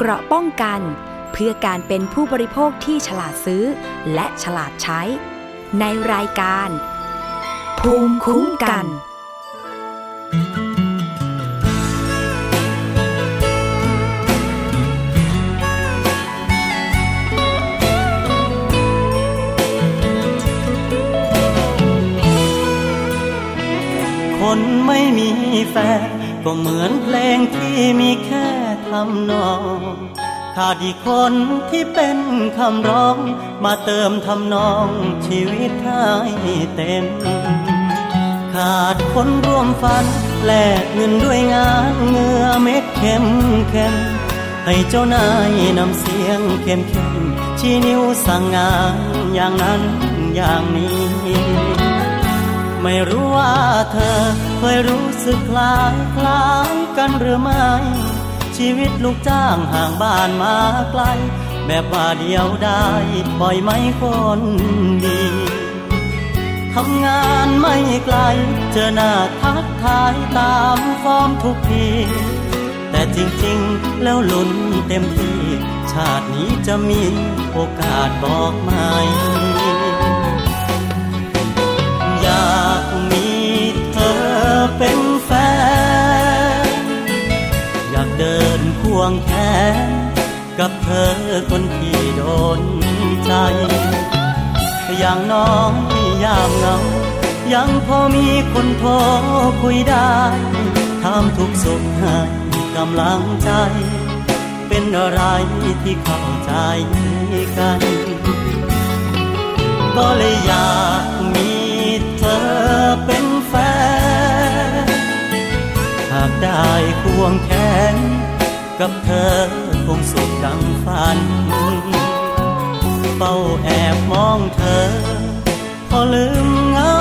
เกราะป้องกัน เพื่อการเป็นผู้บริโภคที่ฉลาดซื้อ และฉลาดใช้ ในรายการ ภูมิคุ้มกันคนไม่มีแฟน ก็เหมือนเพลงที่มีแค่ ทำนองขาดอีกคนที่เป็นคำร้อง มาเติมทำนองชีวิตให้เต็ม ขาดคนร่วมฝันแลกเงินด้วยงานเงือเม็ดเข้มเข้มให้เจ้านายนำเสียงเข้มเข้มชี้นิ้วสั่งงานอย่างนั้นอย่างนี้ ไม่รู้ว่าเธอเคยรู้สึกคล้ายคล้ายกันหรือไม่ ชีวิตลูกจ้างห่างบ้านมาไกล แบบว่าเดียวได้ปล่อยไม่คนดีทำงานไม่ไกล เจอหน้าทักทายตามฟอร์มทุกที แต่จริงๆ แล้วลุ้นเต็มที่ ชาตินี้จะมีโอกาสบอกไหม อยากมีเธอเป็นแฟน เดินควงแขนกับเธอคนที่โดนใจ อย่างน้องยามเงา ยังพอมีคนโทรคุยได้ทำทุกสุขให้กำลังใจ เป็นอะไรที่เข้าใจกัน ก็เลยอยากมีเธอเป็นากได้ควงแขน กับเธอคงสุขดังฝัน เฝ้าแอบมองเธอ พอลืมเหงา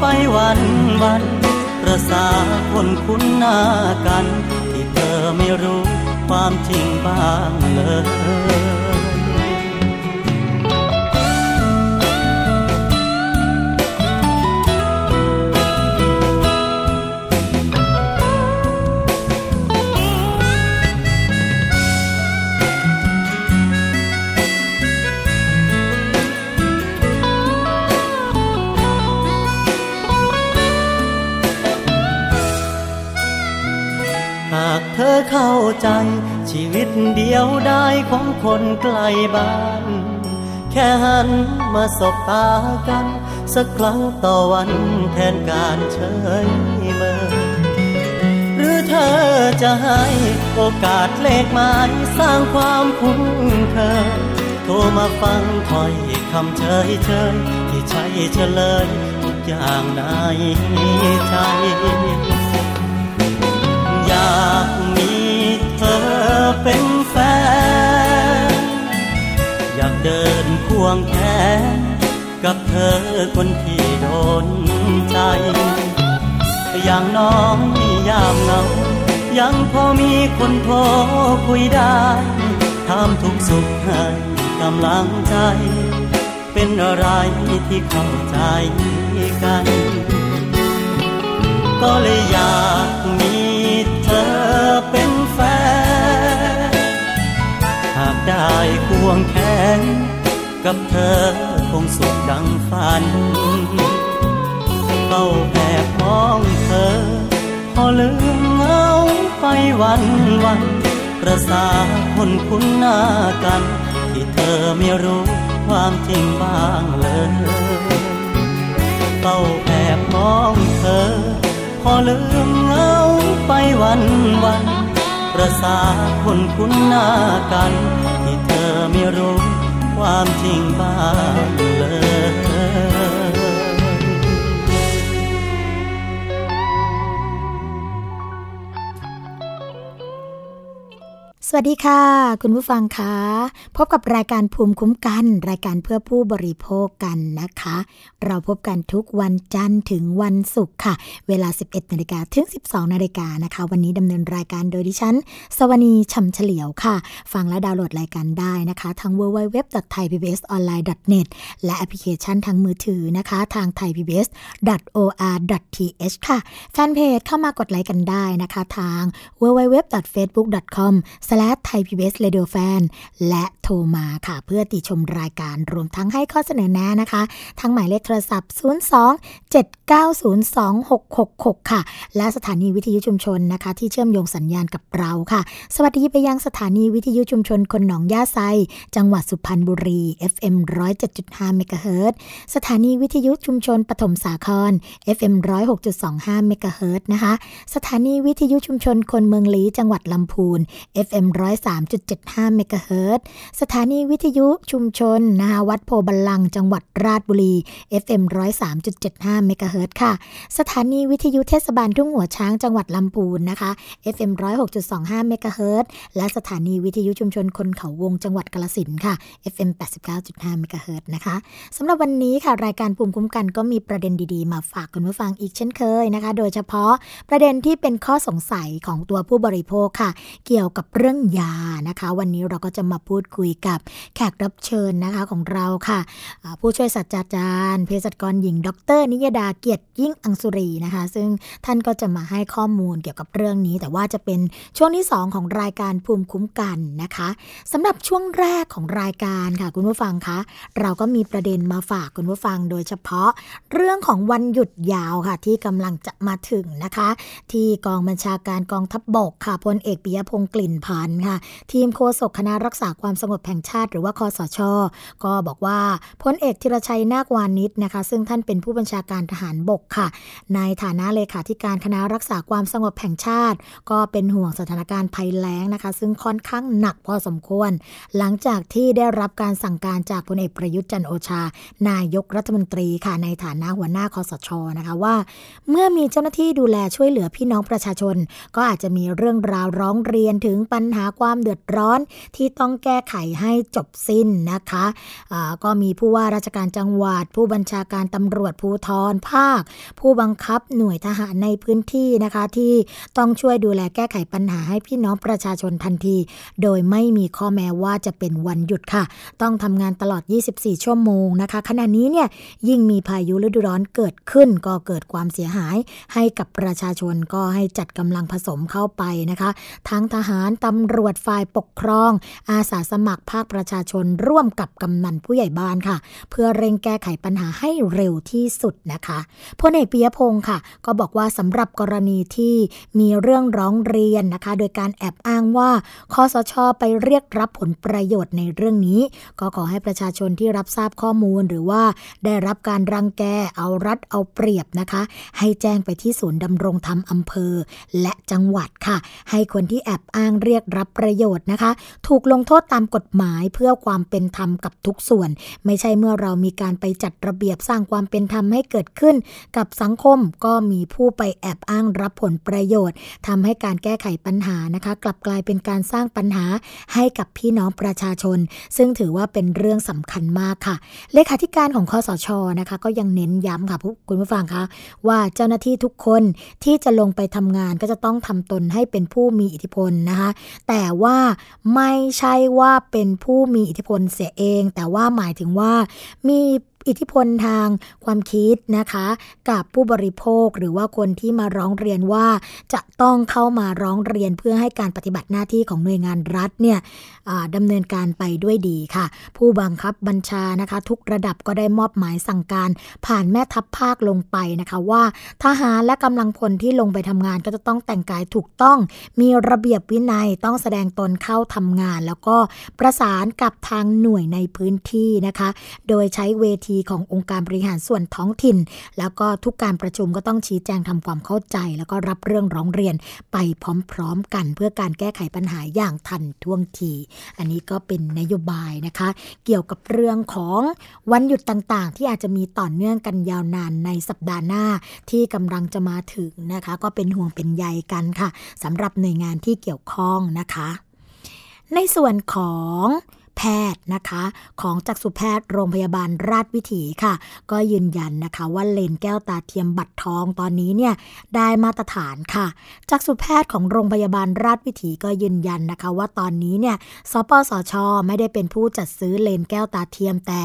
ไปวันวันประสาคนคุ้นหน้ากัน ที่เธอไม่รู้ความจริงบ้างเลย เข้าใจ ชีวิตเดียวได้ของคนไกลบ้าน แค่หันมาสบตากัน สักครั้งต่อวันแทนการเฉยเมอหรือเธอจะให้โอกาสเลขหมายสร้างความคุ้นเคยโทรมาฟังถ้อยคำเฉยเฉยที่ใช่เฉลยทุกอย่างในใจ อยากมีเธอเป็นแฟน อยากเดินควงแขนกับเธอคนที่โดนใจ อย่างน้องที่ยามเหงา ยังพอมีคนโทรคุยได้ทำทุกสุขให้กำลังใจ เป็นอะไรที่เข้าใจกัน ก็เลยอยากมี ได้ควงแขน กับเธอคงสุขดังฝันเฝ้าแอบมองเธอ พอลืมเงาไปวันวันประสาคนคุ้นหน้ากัน ที่เธอไม่รู้ความจริงบ้างเลยเฝ้าแอบมองเธอ พอลืมเงาไปวันวันประสาคนคุ้นหน้ากัน รู้ความจริงบ้างเลย วัสดีค่ะ คุณผู้ฟังคะพบกับรายการภูมิคุ้มกัน รายการเพื่อผู้บริโภคกันนะคะ เราพบกันทุกวันจันทร์ถึงวันศุกร์ค่ะ เวลา 11นาฬิกาถึง 12นาฬิกานะคะ วันนี้ดำเนินรายการโดยดิฉัน สวนีชำเฉลียวค่ะ ฟังและดาวน์โหลดรายการได้นะคะ ทาง www.thaipbsonline.net และแอปพลิเคชันทางมือถือนะคะ ทาง thaipbs.or.th ค่ะแฟนเพจเข้ามากดไลค์กันได้นะคะ ทาง www.facebook.com/ t h a i p b s r a d i o f a n แฟนและโทรมาค่ะ เพื่อติชมรายการรวมทั้งให้ข้อเสนอแนะนะคะทั้งหมายเลขโทรศัพท์ 02 7902666 ค่ะ และสถานีวิทยุชุมชนนะคะ ที่เชื่อมโยงสัญญาณกับเราค่ะ สวัสดีไปยังสถานีวิทยุชุมชนคนหนองย่าไซ จังหวัดสุพรรณบุรี FM 107.5เมกะเฮิรตสถานีวิทยุชุมชนปฐมสาคร FM 106.25เมกะเฮิรตซ์นะคะ สถานีวิทยุชุมชนคนเมืองลี้จังหวัดลำพูน FM 103.75 เมกะเฮิรตซ์สถานีวิทยุชุมชนนะคะวัดโพบาลังจังหวัดราชบุรี FM 103.75 เมกะเฮิรตซ์ค่ะ สถานีวิทยุเทศบาลทุ่งหัวช้างจังหวัดลำพูนนะคะ FM 106.25 เมกะเฮิรตซ์และสถานีวิทยุชุมชนคนเขาวงจังหวัดกาฬสินธุ์ค่ะ FM 89.5 เมกะเฮิรตนะคะสำหรับวันนี้ค่ะรายการภูมิคุ้มกันก็มีประเด็นดีๆ มาฝากคุณผู้ฟังอีกเช่นเคยนะคะ โดยเฉพาะประเด็นที่เป็นข้อสงสัยของตัวผู้บริโภคค่ะ เกี่ยวกับเรื่องยานะคะ วันนี้เราก็จะมาพูดคุยกับแขกรับเชิญนะคะของเราค่ะ ผู้ช่วยศาสตราจารย์เภสัชกรหญิง ดร นิยดาเกียรติยิ่งอังสุรีนะคะ ซึ่งท่านก็จะมาให้ข้อมูลเกี่ยวกับเรื่องนี้ แต่ว่าจะเป็นช่วงที่ 2 ของรายการภูมิคุ้มกันนะคะสำหรับช่วงแรกของรายการค่ะ คุณผู้ฟังคะเราก็มีประเด็นมาฝากคุณผู้ฟัง โดยเฉพาะเรื่องของวันหยุดยาวค่ะ ที่กำลังจะมาถึงนะคะ ที่กองบัญชาการกองทัพบบกค่ะพลเอกปิยพงศ์กลิ่นพันค่ะ ทีมโฆษกคณะรักษาความสงบแห่งชาติ หรือว่าคอสชก็บอกว่าพลเอกธีรชัยนาควานิชนะคะ ซึ่งท่านเป็นผู้บัญชาการทหารบกค่ะ ในฐานะเลขาธิการคณะรักษาความสงบแห่งชาติ ก็เป็นห่วงสถานการณ์ภัยแล้งนะคะ ซึ่งค่อนข้างหนักพอสมควร หลังจากที่ได้รับการสั่งการจากพลเอกประยุทธ์จันโอชา นายกรัฐมนตรีค่ะในฐานะหัวหน้าคอสชนะคะว่า เมื่อมีเจ้าหน้าที่ดูแลช่วยเหลือพี่น้องประชาชน ก็อาจจะมีเรื่องราวร้องเรียนถึงปัญหาความเดือดร้อนที่ต้องแก้ไขให้จบสิ้นนะคะะก็มีผู้ว่าราชการจังหวัด ผู้บัญชาการตำรวจภูธรภาค ผู้บังคับหน่วยทหารในพื้นที่นะคะที่ต้องช่วยดูแลแก้ไขปัญหาให้พี่น้องประชาชนทันที โดยไม่มีข้อแม้ว่าจะเป็นวันหยุดค่ะ ต้องทำงานตลอด 24 ชั่วโมงนะคะ ขณะนี้เนี่ยยิ่งมีพายุฤดูร้อนเกิดขึ้น ก็เกิดความเสียหายให้กับประชาชนก็ให้จัดกำลังผสมเข้าไปนะคะ ทั้งทหารตำรวจฝ่ายปกครอง อาสาสมัครภาคประชาชนร่วมกับกำนันผู้ใหญ่บ้านค่ะ เพื่อเร่งแก้ไขปัญหาให้เร็วที่สุดนะคะพลเอกปิยพงศ์ค่ะ ก็บอกว่าสำหรับกรณีที่มีเรื่องร้องเรียนนะคะ โดยการแอบอ้างว่าคอสชอไปเรียกรับผลประโยชน์ในเรื่องนี้ ก็ขอให้ประชาชนที่รับทราบข้อมูลหรือว่าได้รับการรังแกเอารัดเอาเปรียบนะคะ ให้แจ้งไปที่ศูนย์ดำรงธรรมอำเภอ และจังหวัดค่ะ ให้คนที่แอบอ้างเรียกรับประโยชน์นะคะ ถูกลงโทษตามกฎหมายเพื่อความเป็นธรรมกับทุกส่วน ไม่ใช่เมื่อเรามีการไปจัดระเบียบสร้างความเป็นธรรมให้เกิดขึ้น กับสังคมก็มีผู้ไปแอบอ้างรับผลประโยชน์ทำให้การแก้ไขปัญหานะคะ กลับกลายเป็นการสร้างปัญหาให้กับพี่น้องประชาชน ซึ่งถือว่าเป็นเรื่องสำคัญมากค่ะ เลขาธิการของคอสชนะคะ ก็ยังเน้นย้ำค่ะคุณผู้ฟังคะว่าเจ้าหน้าที่ทุกคนที่จะลงไปทำงานก็จะต้องทำตนให้เป็นผู้มีอิทธิพลนะคะแต่ว่าไม่ใช่ว่าเป็นผู้มีอิทธิพลเสียเอง แต่ว่าหมายถึงว่ามี อิทธิพลทางความคิดนะคะ กับผู้บริโภคหรือว่าคนที่มาร้องเรียนว่าจะต้องเข้ามาร้องเรียนเพื่อให้การปฏิบัติหน้าที่ของหน่วยงานรัฐเนี่ยดำเนินการไปด้วยดีค่ะ ผู้บังคับบัญชานะคะ ทุกระดับก็ได้มอบหมายสั่งการ ผ่านแม่ทัพภาคลงไปนะคะว่าทหารและกำลังพลที่ลงไปทำงานก็จะต้องแต่งกายถูกต้อง มีระเบียบวินัยต้องแสดงตนเข้าทำงาน แล้วก็ประสานกับทางหน่วยในพื้นที่นะคะ โดยใช้เวทีขององค์การบริหารส่วนท้องถิ่น แล้วก็ทุกการประชุมก็ต้องชี้แจงทำความเข้าใจ แล้วก็รับเรื่องร้องเรียนไปพร้อมๆกัน เพื่อการแก้ไขปัญหาอย่างทันท่วงที อันนี้ก็เป็นนโยบายนะคะ เกี่ยวกับเรื่องของวันหยุดต่างๆ ที่อาจจะมีต่อเนื่องกันยาวนานในสัปดาห์หน้าที่กำลังจะมาถึงนะคะ ก็เป็นห่วงเป็นใยกันค่ะสำหรับหน่วยงานที่เกี่ยวข้องนะคะ ในส่วนของ พทย์นะคะ ของจักษุแพทย์โรงพยาบาลราชวิถีค่ะ ก็ยืนยันนะคะว่าเลนแก้วตาเทียมบัตรทองตอนนี้เนี่ยได้มาตรฐานค่ะจักษุแพทย์ของโรงพยาบาลราชวิถีก็ยืนยันนะคะ ว่าตอนนี้เนี่ยสปสช ไม่ได้เป็นผู้จัดซื้อเลนแก้วตาเทียมแต่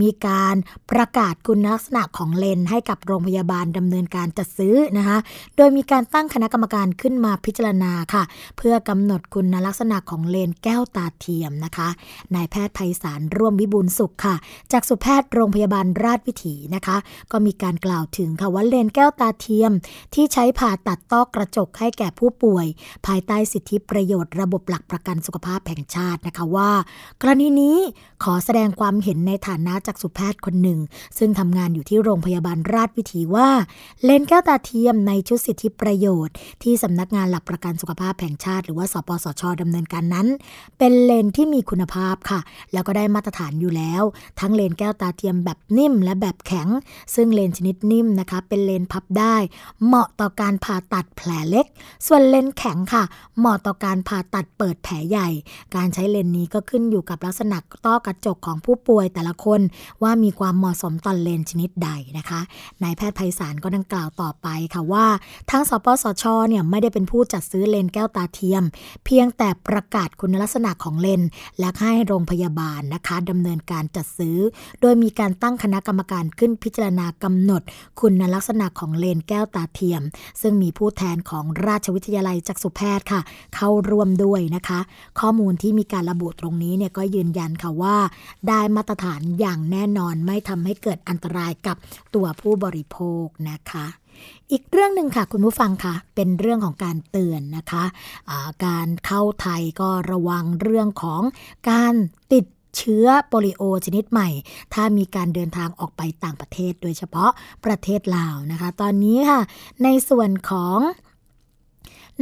มีการประกาศคุณลักษณะของเลนให้กับโรงพยาบาลดำเนินการจัดซื้อนะคะโดยมีการตั้งคณะกรรมการขึ้นมาพิจารณาค่ะ เพื่อกำหนดคุณลักษณะของเลนแก้วตาเทียมนะคะนายแพทย์ไพศาลร่วมวิบูลสุขค่ะ จากสุแพทย์โรงพยาบาลราชวิถีนะคะ ก็มีการกล่าวถึงค่ะว่าเลนแก้วตาเทียม ที่ใช้ผ่าตัดต้อกระจกให้แก่ผู้ป่วย ภายใต้สิทธิประโยชน์ระบบหลักประกันสุขภาพแห่งชาตินะคะว่า กรณีนี้ขอแสดงความเห็นในฐานะจากสุแพทย์คนหนึ่ง ซึ่งทำงานอยู่ที่โรงพยาบาลราชวิถีว่า เลนแก้วตาเทียมในชุดสิทธิประโยชน์ ที่สำนักงานหลักประกันสุขภาพแห่งชาติ หรือว่าสปสชดำเนินการนั้น เป็นเลนที่มีคุณภาพค่ะ แล้วก็ได้มาตรฐานอยู่แล้ว ทั้งเลนแก้วตาเทียมแบบนิ่มและแบบแข็ง ซึ่งเลนชนิดนิ่มนะคะ เป็นเลนพับได้ เหมาะต่อการผ่าตัดแผลเล็ก ส่วนเลนแข็งค่ะ เหมาะต่อการผ่าตัดเปิดแผลใหญ่ การใช้เลนนี้ก็ขึ้นอยู่กับลักษณะต้อกระจกของผู้ป่วยแต่ละคน ว่ามีความเหมาะสมต่อเลนชนิดใดนะคะนายแพทย์ไพศาลก็ดังกล่าวต่อไปค่ะว่าทั้งสปสชเนี่ยไม่ได้เป็นผู้จัดซื้อเลนแก้วตาเทียม เพียงแต่ประกาศคุณลักษณะของเลนและให้โรงพยาบาลนะคะดำเนินการจัดซื้อ โดยมีการตั้งคณะกรรมการขึ้นพิจารณากำหนด คุณลักษณะของเลนแก้วตาเทียม ซึ่งมีผู้แทนของราชวิทยาลัยจักษุแพทย์ค่ะ เข้าร่วมด้วยนะคะ ข้อมูลที่มีการระบุตรงนี้เนี่ยก็ยืนยันค่ะว่า ได้มาตรฐานอย่างแน่นอนไม่ทำให้เกิดอันตรายกับตัวผู้บริโภคนะคะ อีกเรื่องหนึ่งค่ะคุณผู้ฟังค่ะ เป็นเรื่องของการเตือนนะคะะการเข้าไทยก็ระวังเรื่องของการติดเชื้อโปลิโอชนิดใหม่ ถ้ามีการเดินทางออกไปต่างประเทศ โดยเฉพาะประเทศลาวนะคะ ตอนนี้ค่ะ ในส่วนของ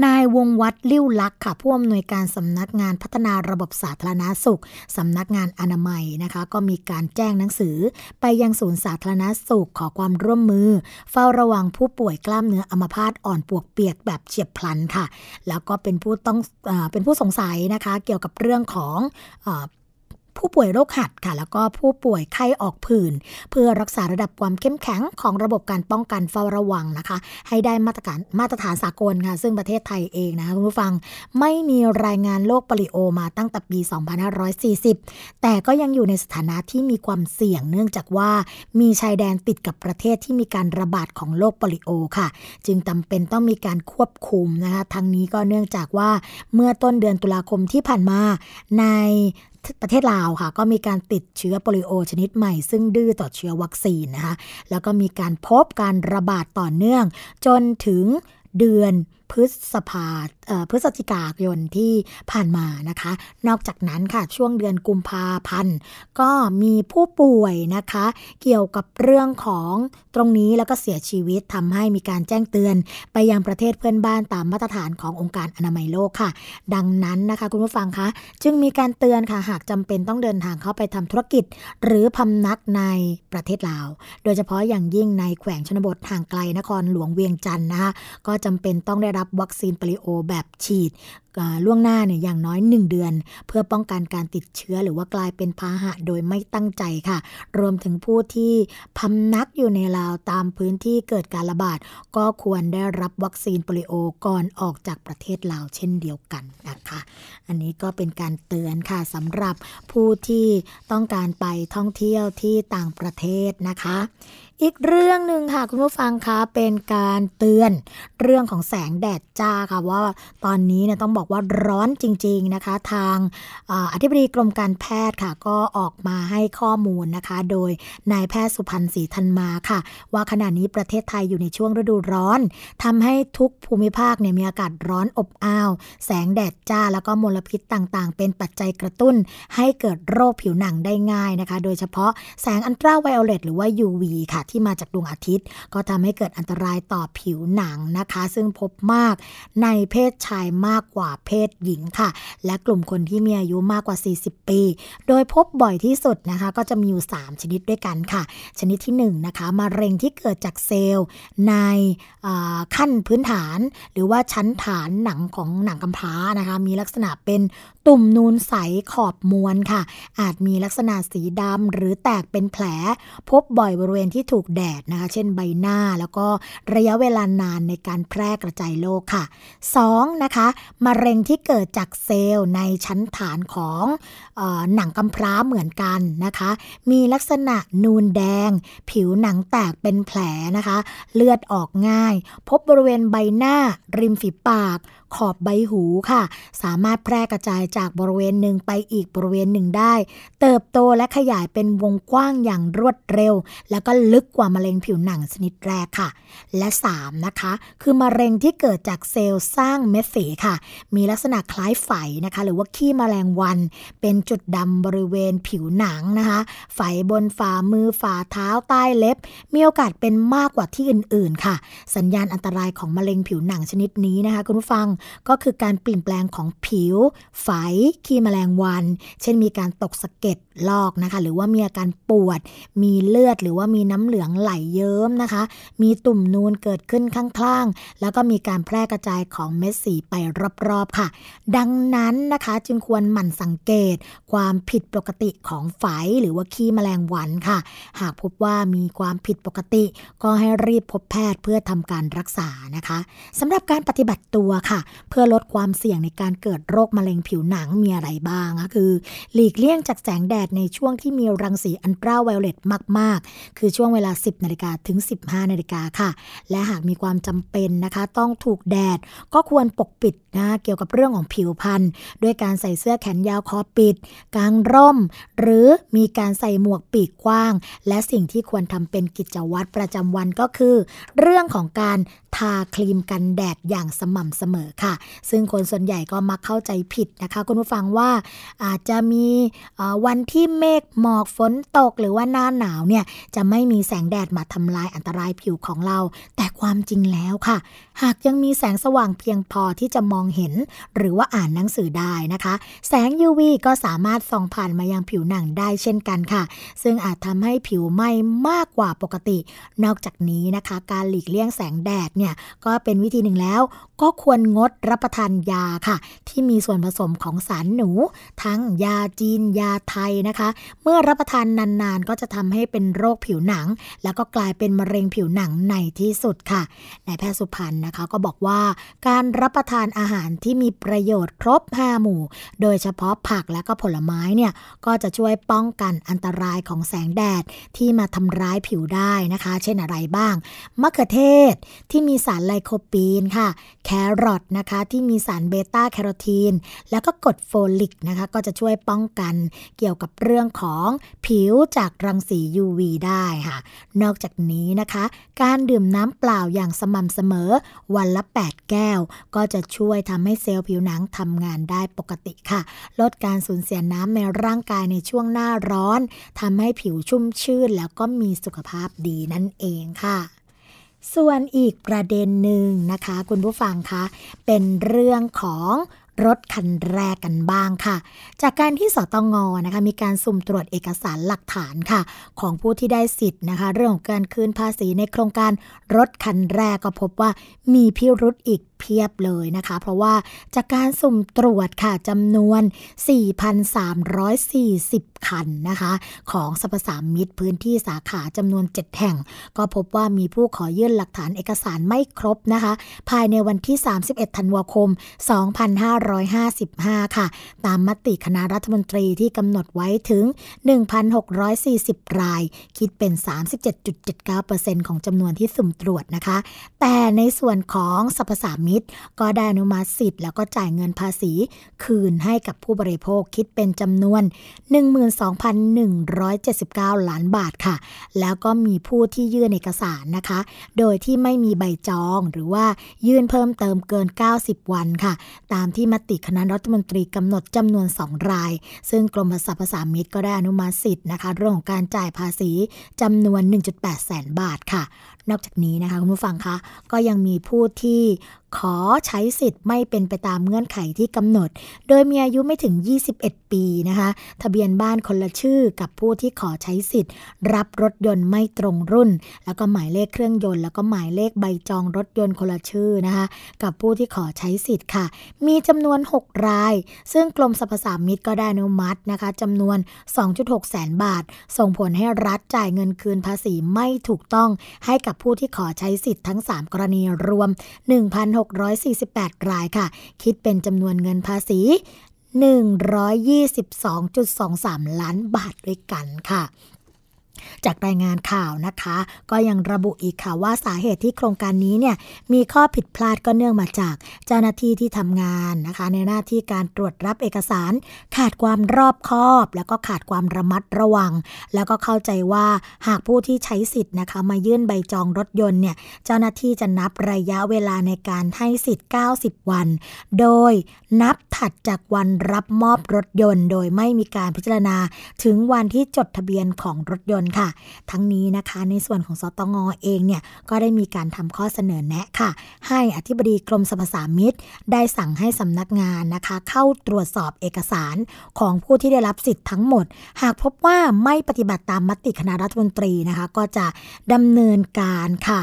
นายวงวัดลิ้วลักษ์ค่ะผู้อำนวยการสำนักงานพัฒนาระบบสาธารณาสุขสำนักงานอนามัยนะคะ ก็มีการแจ้งหนังสือ ไปยังศูนย์สาธารณาสุขขอความร่วมมือ เฝ้าระวังผู้ป่วยกล้ามเนื้ออัมพาตอ่อนปวกเปียกแบบเฉียบพลันค่ะ แล้วก็เป็นผู้ต้องอเป็นผู้สงสัยนะคะ เกี่ยวกับเรื่องของ ผู้ป่วยโรคหัดค่ะ แล้วก็ผู้ป่วยไข้ออกผื่น เพื่อรักษาระดับความเข้มแข็งของระบบการป้องกันเฝ้าระวังนะคะ ให้ได้มาตรการมาตรฐานสากลค่ะ ซึ่งประเทศไทยเองนะคะคุณผู้ฟังไม่มีรายงานโรคปลิโอมาตั้งแต่ปี 2540 แต่ก็ยังอยู่ในสถานะที่มีความเสี่ยงเนื่องจากว่ามีชายแดนติดกับประเทศที่มีการระบาดของโรคปลิโอค่ะ จึงจำเป็นต้องมีการควบคุมนะคะทั้งนี้ก็เนื่องจากว่าเมื่อต้นเดือนตุลาคมที่ผ่านมาใน ประเทศลาวค่ะ ก็มีการติดเชื้อโปลิโอชนิดใหม่ ซึ่งดื้อต่อเชื้อวัคซีนนะคะ แล้วก็มีการพบการระบาดต่อเนื่อง จนถึงเดือน พฤษภาพฤศจิกายนที่ผ่านมานะคะ นอกจากนั้นค่ะช่วงเดือนกุมภาพันธ์ก็มีผู้ป่วยนะคะ เกี่ยวกับเรื่องของตรงนี้แล้วก็เสียชีวิตทำให้มีการแจ้งเตือน ไปยังประเทศเพื่อนบ้านตามมาตรฐานขององค์การอนามัยโลกค่ะ ดังนั้นนะคะคุณผู้ฟังคะจึงมีการเตือนค่ะหากจำเป็นต้องเดินทางเข้าไปทำธุรกิจ หรือพำนักในประเทศลาว โดยเฉพาะอย่างยิ่งในแขวงชนบทห่างไกลนครหลวงเวียงจันทร์นะคะก็จำเป็นต้องได้รับวัคซีนโปลิโอแบบฉีดล่วงหน้าเนี่ยอย่างน้อย 1 เดือน เพื่อป้องกันการติดเชื้อหรือว่ากลายเป็นพาหะโดยไม่ตั้งใจค่ะ รวมถึงผู้ที่พำนักอยู่ในลาวตามพื้นที่เกิดการระบาด ก็ควรได้รับวัคซีนโปลิโอก่อนออกจากประเทศลาวเช่นเดียวกันนะคะ อันนี้ก็เป็นการเตือนค่ะสำหรับผู้ที่ต้องการไปท่องเที่ยวที่ต่างประเทศนะคะ อีกเรื่องหนึ่งค่ะคุณผู้ฟังคะเป็นการเตือนเรื่องของแสงแดดจ้าค่ะว่าตอนนี้เนี่ยต้องบอกว่าร้อนจริง ๆนะคะ ทางอธิบดีกรมการแพทย์ค่ะ ก็ออกมาให้ข้อมูลนะคะ โดยนายแพทย์สุพันธ์ศรีธันมาค่ะ ว่าขณะนี้ประเทศไทยอยู่ในช่วงฤดูร้อนทำให้ทุกภูมิภาคเนี่ยมีอากาศร้อนอบอ้าว แสงแดดจ้าแล้วก็มลพิษต่างๆ เป็นปัจจัยกระตุ้น ให้เกิดโรคผิวหนังได้ง่ายนะคะ โดยเฉพาะแสงอันตราไวโอเลตหรือว่า UV ค่ะที่มาจากดวงอาทิตย์ ก็ทำให้เกิดอันตรายต่อผิวหนังนะคะ ซึ่งพบมากในเพศชายมากกว่าเพศหญิงค่ะ และกลุ่มคนที่มีอายุมากกว่า 40 ปี โดยพบบ่อยที่สุดนะคะ ก็จะมีอยู่ 3 ชนิดด้วยกันค่ะ ชนิดที่1นะคะมะเร็งที่เกิดจากเซลล์ในขั้นพื้นฐาน หรือว่าชั้นฐานหนังของหนังกำพร้านะคะ มีลักษณะเป็นตุ่มนูนใสขอบมวลค่ะ อาจมีลักษณะสีดำหรือแตกเป็นแผล พบบ่อยบริเวณที่ถูกแดดนะคะ เช่นใบหน้าแล้วก็ระยะเวลานานในการแพร่กระจายโรคค่ะ 2. นะคะมะเร็งที่เกิดจากเซลล์ในชั้นฐานของออหนังกำพร้าเหมือนกันนะคะ มีลักษณะนูนแดง ผิวหนังแตกเป็นแผลนะคะ เลือดออกง่าย พบบริเวณใบหน้า ริมฝีปาก ขอบใบหูค่ะ สามารถแพร่กระจายจากบริเวณหนึ่งไปอีกบริเวณหนึ่งได้ เติบโตและขยายเป็นวงกว้างอย่างรวดเร็ว แล้วก็ลึกกว่ามะเร็งผิวหนังชนิดแรกค่ะ และ 3 นะคะ คือมะเร็งที่เกิดจากเซลล์สร้างเม็ดสีค่ะ มีลักษณะคล้ายไฝนะคะ หรือว่าขี้มแมลงวัน เป็นจุดดำบริเวณผิวหนังนะคะ ไฝบนฝ่ามือฝ่าเท้าใต้เล็บ มีโอกาสเป็นมากกว่าที่อื่นๆค่ะ สัญญาณอันตรายของมะเร็งผิวหนังชนิดนี้นะคะคุณผู้ฟังก็คือการเปลี่ยนแปลงของผิวไฝขี้แมลงวัน เช่นมีการตกสะเก็ดลอกนะคะ หรือว่ามีอาการปวด มีเลือดหรือว่ามีน้ำเหลืองไหลเยิ้มนะคะ มีตุ่มนูนเกิดขึ้นข้างๆ แล้วก็มีการแพร่กระจายของเม็ดสีไปรอบๆค่ะ ดังนั้นนะคะจึงควรหมั่นสังเกต ความผิดปกติของไฝหรือว่าขี้แมลงวันค่ะ หากพบว่ามีความผิดปกติ ก็ให้รีบพบแพทย์เพื่อทำการรักษานะคะสำหรับการปฏิบัติตัวค่ะเพื่อลดความเสี่ยงในการเกิดโรคมะเร็งผิวหนังมีอะไรบ้างก็คือ หลีกเลี่ยงจากแสงแดดในช่วงที่มีรังสีอันตราไวโอเลตมาก ๆ คือช่วงเวลา 10นาฬิกาถึง 15นาฬิกาค่ะ และหากมีความจำเป็นนะคะ ต้องถูกแดดก็ควรปกปิดนะเกี่ยวกับเรื่องของผิวพรรณด้วยการใส่เสื้อแขนยาวคอปิด กางร่ม หรือมีการใส่หมวกปีกกว้าง และสิ่งที่ควรทำเป็นกิจวัตรประจำวันก็คือ เรื่องของการทาครีมกันแดดอย่างสม่ำเสมอค่ะ ซึ่งคนส่วนใหญ่ก็มักเข้าใจผิดนะคะ คุณผู้ฟังว่าอาจจะมีวันที่เมฆหมอกฝนตกหรือว่าหน้าหนาวเนี่ยจะไม่มีแสงแดดมาทำลายอันตรายผิวของเรา แต่ความจริงแล้วค่ะ หากยังมีแสงสว่างเพียงพอที่จะมองเห็น หรือว่าอ่านหนังสือได้นะคะ แสง UV ก็สามารถส่องผ่านมายังผิวหนังได้เช่นกันค่ะ ซึ่งอาจทำให้ผิวไหม้มากกว่าปกติ นอกจากนี้นะคะ การหลีกเลี่ยงแสงแดดเนี่ยก็เป็นวิธีหนึ่งแล้ว ก็ควรงดรับประทานยาค่ะ ที่มีส่วนผสมของสารหนู ทั้งยาจีนยาไทยนะคะ เมื่อรับประทานนานๆ ก็จะทำให้เป็นโรคผิวหนัง แล้วก็กลายเป็นมะเร็งผิวหนังในที่สุดค่ะนายแพทย์สุพันธ์นะคะก็บอกว่าการรับประทานอาหารหารที่มีประโยชน์ครบ5หมู่ โดยเฉพาะผักและก็ผลไม้เนี่ยก็จะช่วยป้องกันอันตรายของแสงแดดที่มาทำร้ายผิวได้นะคะ เช่นอะไรบ้าง มะเขือเทศที่มีสารไลโคปีนค่ะ แครอทนะคะ ที่มีสารเบต้าแคโรทีน แล้วก็กรดโฟลิกนะคะ ก็จะช่วยป้องกันเกี่ยวกับเรื่องของผิวจากรังสี UV ได้ค่ะ นอกจากนี้นะคะ การดื่มน้ำเปล่าอย่างสม่ำเสมอวันละ 8 แก้ว ก็จะช่วยทำให้เซลล์ผิวหนังทำงานได้ปกติค่ะ ลดการสูญเสียน้ำในร่างกายในช่วงหน้าร้อนทำให้ผิวชุ่มชื่น แล้วก็มีสุขภาพดีนั่นเองค่ะส่วนอีกประเด็นหนึ่งนะคะ คุณผู้ฟังคะ เป็นเรื่องของรถคันแรกกันบ้างค่ะ จากการที่สตงนะคะมีการสุ่มตรวจเอกสารหลักฐานค่ะ ของผู้ที่ได้สิทธิ์นะคะ เรื่องของการคืนภาษีในโครงการรถคันแรกก็พบว่ามีพิรุธอีก เพียบเลยนะคะ เพราะว่าจากการสุ่มตรวจค่ะจำนวน 4,340 คันนะคะ ของสรรพสามิตพื้นที่สาขาจำนวน 7 แห่ง ก็พบว่ามีผู้ขอยื่นหลักฐานเอกสารไม่ครบนะคะ ภายในวันที่ 31 ธันวาคม 2555 ค่ะ ตามมติคณะรัฐมนตรีที่กำหนดไว้ถึง 1,640 ราย คิดเป็น 37.79%ของจำนวนที่สุ่มตรวจนะคะ แต่ในส่วนของสรรพสามิมิตก็ได้อนุมัติสิทธิ์แล้วก็จ่ายเงินภาษี คืนให้กับผู้บริโภคคิดเป็นจำนวน 12,179 ล้านบาทค่ะ แล้วก็มีผู้ที่ยื่นเอกสารนะคะ โดยที่ไม่มีใบจองหรือว่ายื่นเพิ่มเติมเกิน 90 วันค่ะ ตามที่มติคณะรัฐมนตรีกำหนดจำนวน 2 ราย ซึ่งกรมสรรพสามิตก็ได้อนุมัติสิทธิ์นะคะ เรื่องของการจ่ายภาษีจำนวน 1.8 แสนบาทค่ะ นอกจากนี้นะคะคุณผู้ฟังคะก็ยังมีผู้ที่ ขอใช้สิทธิ์ไม่เป็นไปตามเงื่อนไขที่กำหนด โดยมีอายุไม่ถึง 21 ปีนะคะ ทะเบียนบ้านคนละชื่อกับผู้ที่ขอใช้สิทธิ์ รับรถยนต์ไม่ตรงรุ่น แล้วก็หมายเลขเครื่องยนต์แล้วก็หมายเลขใบจองรถยนต์คนละชื่อนะคะ กับผู้ที่ขอใช้สิทธิ์ค่ะ มีจำนวน 6 ราย ซึ่งกรมสรรพสามิตก็ได้อนุมัตินะคะจำนวน 2.6 แสนบาท ส่งผลให้รัฐจ่ายเงินคืนภาษีไม่ถูกต้อง ให้กับผู้ที่ขอใช้สิทธิ์ทั้ง 3 กรณีรวม1,648 รายค่ะ คิดเป็นจำนวนเงินภาษี 122.23 ล้านบาทด้วยกันค่ะ จากรายงานข่าวนะคะ ก็ยังระบุอีกค่ะว่าสาเหตุที่โครงการนี้เนี่ยมีข้อผิดพลาดก็เนื่องมาจากเจ้าหน้าที่ที่ทำงานนะคะ ในหน้าที่การตรวจรับเอกสาร ขาดความรอบคอบ แล้วก็ขาดความระมัดระวัง แล้วก็เข้าใจว่าหากผู้ที่ใช้สิทธิ์นะคะ มายื่นใบจองรถยนต์เนี่ยเจ้าหน้าที่จะนับระยะเวลาในการให้สิทธิ์ 90 วัน โดยนับถัดจากวันรับมอบรถยนต์ โดยไม่มีการพิจารณาถึงวันที่จดทะเบียนของรถยนต์ค่ะ ทั้งนี้นะคะในส่วนของสตงอเองเนี่ยก็ได้มีการทำข้อเสนอแนะค่ะ ให้อธิบดีกรมสรรพสามิตได้สั่งให้สำนักงานนะคะ เข้าตรวจสอบเอกสารของผู้ที่ได้รับสิทธิ์ทั้งหมด หากพบว่าไม่ปฏิบัติตามมติคณะรัฐมนตรีนะคะ ก็จะดำเนินการค่ะ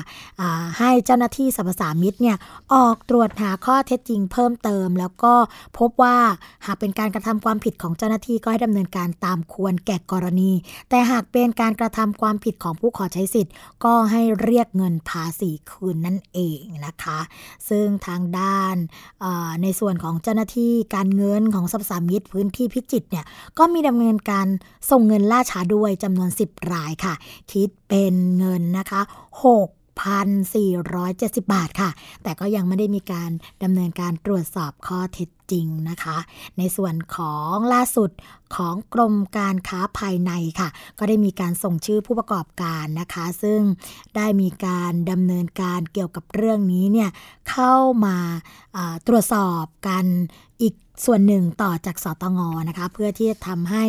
ให้เจ้าหน้าที่สรรพสามิตเนี่ยออกตรวจหาข้อเท็จจริงเพิ่มเติม แล้วก็พบว่าหากเป็นการกระทำความผิดของเจ้าหน้าที่ก็ให้ดำเนินการตามควรแก่กรณี แต่หากเป็นการกระทำความผิดของผู้ขอใช้สิทธิ์ ก็ให้เรียกเงินภาษีคืนนั่นเองนะคะ ซึ่งทางด้านในส่วนของเจ้าหน้าที่การเงินของสัพสามิตรพื้นที่พิจิตรเนี่ยก็มีดำเนินการส่งเงินล่าช้าด้วยจำนวน 10 รายค่ะ คิดเป็นเงินนะคะ6 1,470 บาทค่ะ แต่ก็ยังไม่ได้มีการดำเนินการตรวจสอบข้อเท็จ จริงนะคะ ในส่วนของล่าสุดของกรมการค้าภายในค่ะ ก็ได้มีการส่งชื่อผู้ประกอบการนะคะ ซึ่งได้มีการดำเนินการเกี่ยวกับเรื่องนี้เนี่ยเข้ามาตรวจสอบกันอีกส่วนหนึ่งต่อจากสตงนะคะ เพื่อที่จะทำให้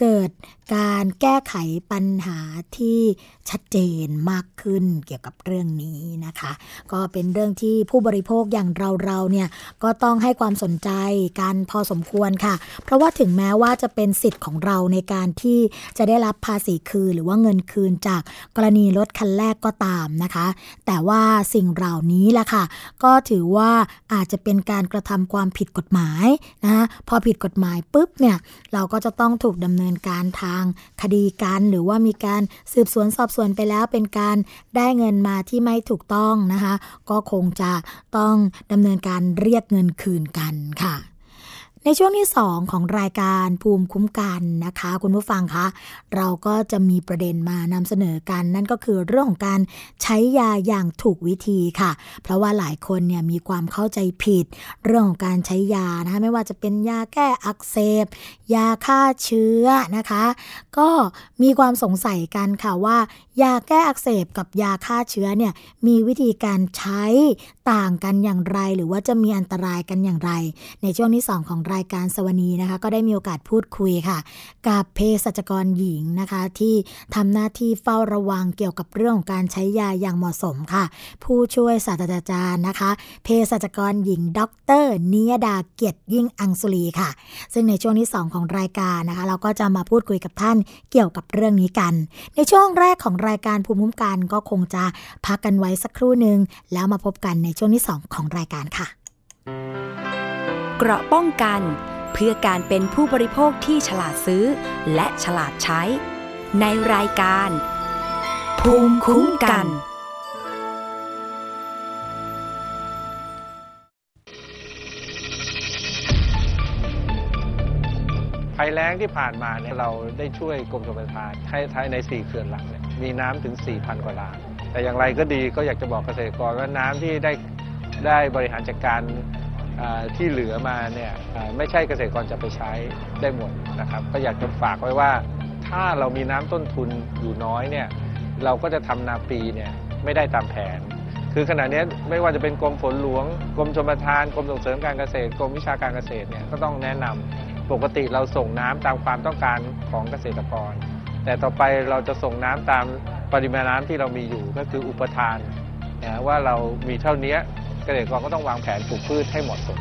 เกิดการแก้ไขปัญหาที่ชัดเจนมากขึ้นเกี่ยวกับเรื่องนี้นะคะ ก็เป็นเรื่องที่ผู้บริโภคอย่างเราๆเนี่ยก็ต้องให้ความสนใจกันพอสมควรค่ะ เพราะว่าถึงแม้ว่าจะเป็นสิทธิ์ของเราในการที่จะได้รับภาษีคืนหรือว่าเงินคืนจากกรณีรถคันแรกก็ตามนะคะ แต่ว่าสิ่งเหล่านี้แหละค่ะ ก็ถือว่าอาจจะเป็นการกระทำความผิดกฎหมายนะพอผิดกฎหมายปุ๊บเนี่ยเราก็จะต้องถูกดำเนินการทางคดีกันหรือว่ามีการสืบสวนสอบสวนไปแล้วเป็นการได้เงินมาที่ไม่ถูกต้องนะคะ ก็คงจะต้องดำเนินการเรียกเงินคืนกันค่ะ ในช่วงที่ 2 ของรายการภูมิคุ้มกันนะคะ คุณผู้ฟังคะเราก็จะมีประเด็นมานำเสนอกัน นั่นก็คือเรื่องของการใช้ยาอย่างถูกวิธีค่ะ เพราะว่าหลายคนเนี่ยมีความเข้าใจผิด เรื่องของการใช้ยานะคะไม่ว่าจะเป็นยาแก้อักเสบยาฆ่าเชื้อนะคะ ก็มีความสงสัยกันค่ะว่า ยาแก้อักเสบกับยาฆ่าเชื้อเนี่ยมีวิธีการใช้ต่างกันอย่างไร หรือว่าจะมีอันตรายกันอย่างไร ในช่วงที่ 2 ของราายการสวนีนะคะ ก็ได้มีโอกาสพูดคุยค่ะ กับเภสัชกรหญิงนะคะ ที่ทำหน้าที่เฝ้าระวังเกี่ยวกับเรื่องของการใช้ยาอย่างเหมาะสมค่ะ ผู้ช่วยศาสตราจารย์นะคะเภสัชกรหญิง ดรนิยดาเกียรติยิ่งอังสุรีค่ะ ซึ่งในช่วงที่ 2 ของรายการนะคะ เราก็จะมาพูดคุยกับท่านเกี่ยวกับเรื่องนี้กัน ในช่วงแรกของรายการภูมิคุ้มกันก็คงจะพักกันไว้สักครู่หนึ่งแล้วมาพบกันในช่วงที่ 2 ของรายการค่ะ เกราะป้องกัน เพื่อการเป็นผู้บริโภคที่ฉลาดซื้อ และฉลาดใช้ ในรายการ ภูมิคุ้มกัน ภัยแล้งที่ผ่านมาเนี่ยเราได้ช่วยกรมชลประทานให้ใช้ใน 4 เขื่อนหลักเนี่ยมีน้ำถึง 4,000 กว่าล้าน แต่อย่างไรก็ดีก็อยากจะบอกเกษตรกรว่าน้ำที่ได้ได้บริหารจัดการ ที่เหลือมาเนี่ยไม่ใช่เกษตรกรจะไปใช้ได้หมดนะครับ ก็อยากจะฝากไว้ว่า ถ้าเรามีน้ำต้นทุนอยู่น้อยเนี่ยเราก็จะทำนาปีเนี่ยไม่ได้ตามแผน คือขณะนี้ไม่ว่าจะเป็นกรมฝนหลวง กรมชมทานกรมส่งเสริมการเกษตร กรมวิชาการเกษตรเนี่ยก็ต้องแนะนำปกติเราส่งน้ำตามความต้องการของเกษตรกร แต่ต่อไปเราจะส่งน้ำตามปริมาณน้ำที่เรามีอยู่ก็คืออุปทานนะว่าเรามีเท่านี้ เกษตรกรก็ต้องวางแผนปลูกพืชให้เหมาะสม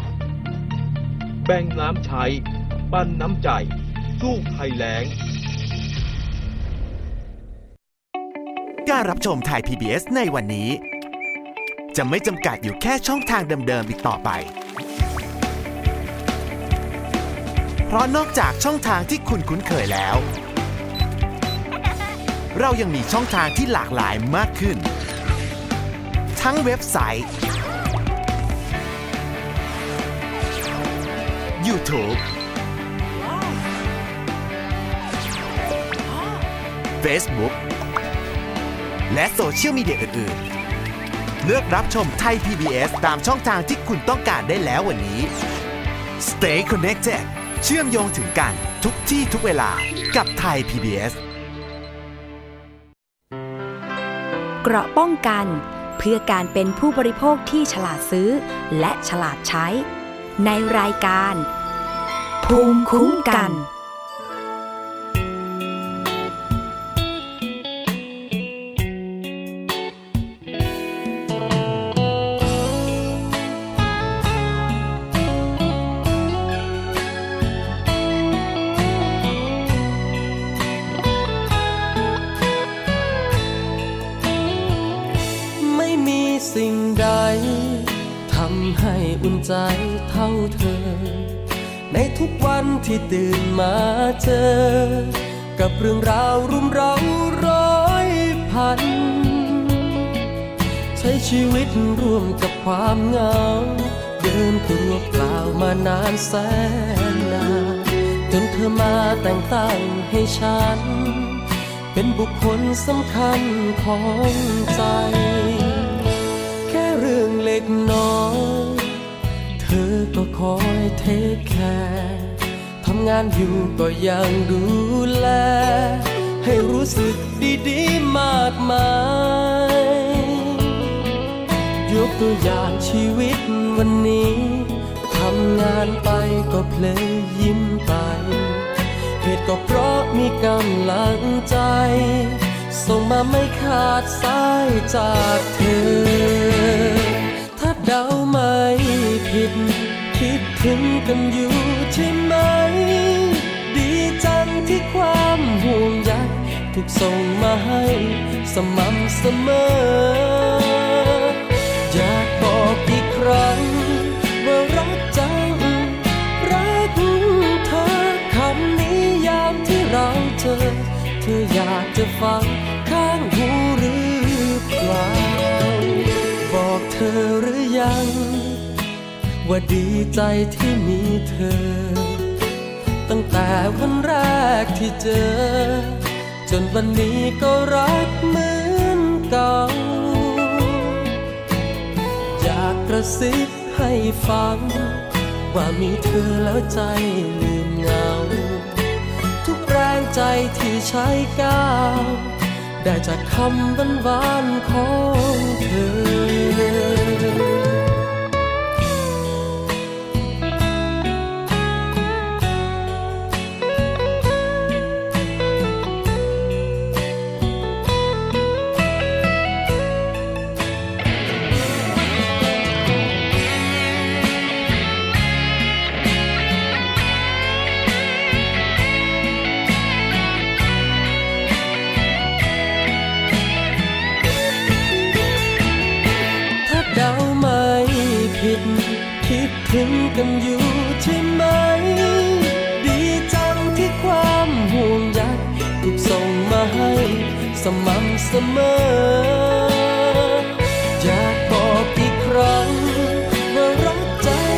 แบ่งน้ำใช้ปั้นน้ำใจ สู้ภัยแล้ง การรับชมไทย PBS ในวันนี้ จะไม่จำกัดอยู่แค่ช่องทางเดิมๆอีกต่อไป เพราะนอกจากช่องทางที่คุณคุ้นเคยแล้ว เรายังมีช่องทางที่หลากหลายมากขึ้น ทั้งเว็บไซต์ YouTube Facebook และโซเชียลมีเดียอื่นๆ เลือกรับชมไทย PBS ตามช่องทางที่คุณต้องการได้แล้ววันนี้ Stay connected เชื่อมโยงถึงกันทุกที่ทุกเวลากับไทย PBS เกราะป้องกัน เพื่อการเป็นผู้บริโภคที่ฉลาดซื้อ และฉลาดใช้ ในรายการ ภูมิคุ้มกัน กับเรื่องราวรุมเร้าร้อยพัน ใช้ชีวิตร่วมกับความเหงา เดินตัวเปล่ามานานแสนนานจนเธอมาแต่งตั้งให้ฉัน เป็นบุคคลสำคัญของใจ แค่เรื่องเล็กน้อย เธอก็คอยเทคแคร์ำงานอยู่ก็ยังดูแล ให้รู้สึกดีๆมากมาย ยกตัวอย่างชีวิตวันนี้ ทำงานไปก็เพลยยิ้มไป เหตุก็เพราะมีกำลังใจ ส่งมาไม่ขาดสายจากเธอ ถ้าเดาไม่ผิดคิด ถึงกันอยู่ใช่ไหม ดีจังที่ความห่วงใยถูกส่งมาให้สม่ำเสมอ อยากบอกอีกครั้งว่ารักจัง รักเธอคำนี้ยามที่เราเจอ เธออยากจะฟังข้างหูหรือเปล่า บอกเธอหรือยัง ว่าดีใจที่มีเธอ ตั้งแต่วันแรกที่เจอ จนวันนี้ก็รักเหมือนเก่า อยากกระซิบให้ฟัง ว่ามีเธอแล้วใจลืมเงา ทุกแรงใจที่ใช้ก้าวได้จากคำหวานๆของเธอ ถึงกันอยู่ใช่ไหม ดีจังที่ความห่วงใยถูกส่งมาให้สม่ำเสมอ อยากบอกอีกครั้งว่ารักจัง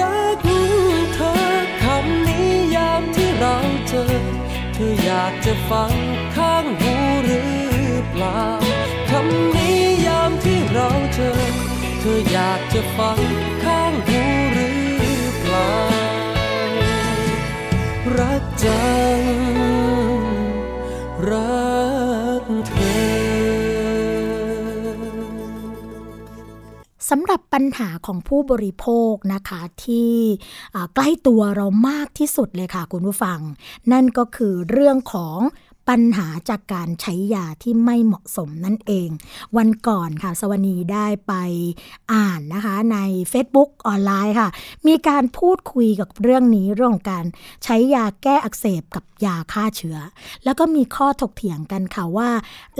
รักเธอคำนี้ยามที่เราเจอ เธออยากจะฟังข้างหูหรือเปล่าคำนี้ยามที่เราเจอ เธออยากจะฟัง ปัญหาของผู้บริโภคนะคะที่ใกล้ตัวเรามากที่สุดเลยค่ะคุณผู้ฟัง นั่นก็คือเรื่องของ ปัญหาจากการใช้ยาที่ไม่เหมาะสมนั่นเอง วันก่อนค่ะ สวนีได้ไปอ่านนะคะใน Facebook ออนไลน์ค่ะ มีการพูดคุยกับเรื่องนี้เรื่องการใช้ยาแก้อักเสบกับยาฆ่าเชื้อ แล้วก็มีข้อถกเถียงกันค่ะว่า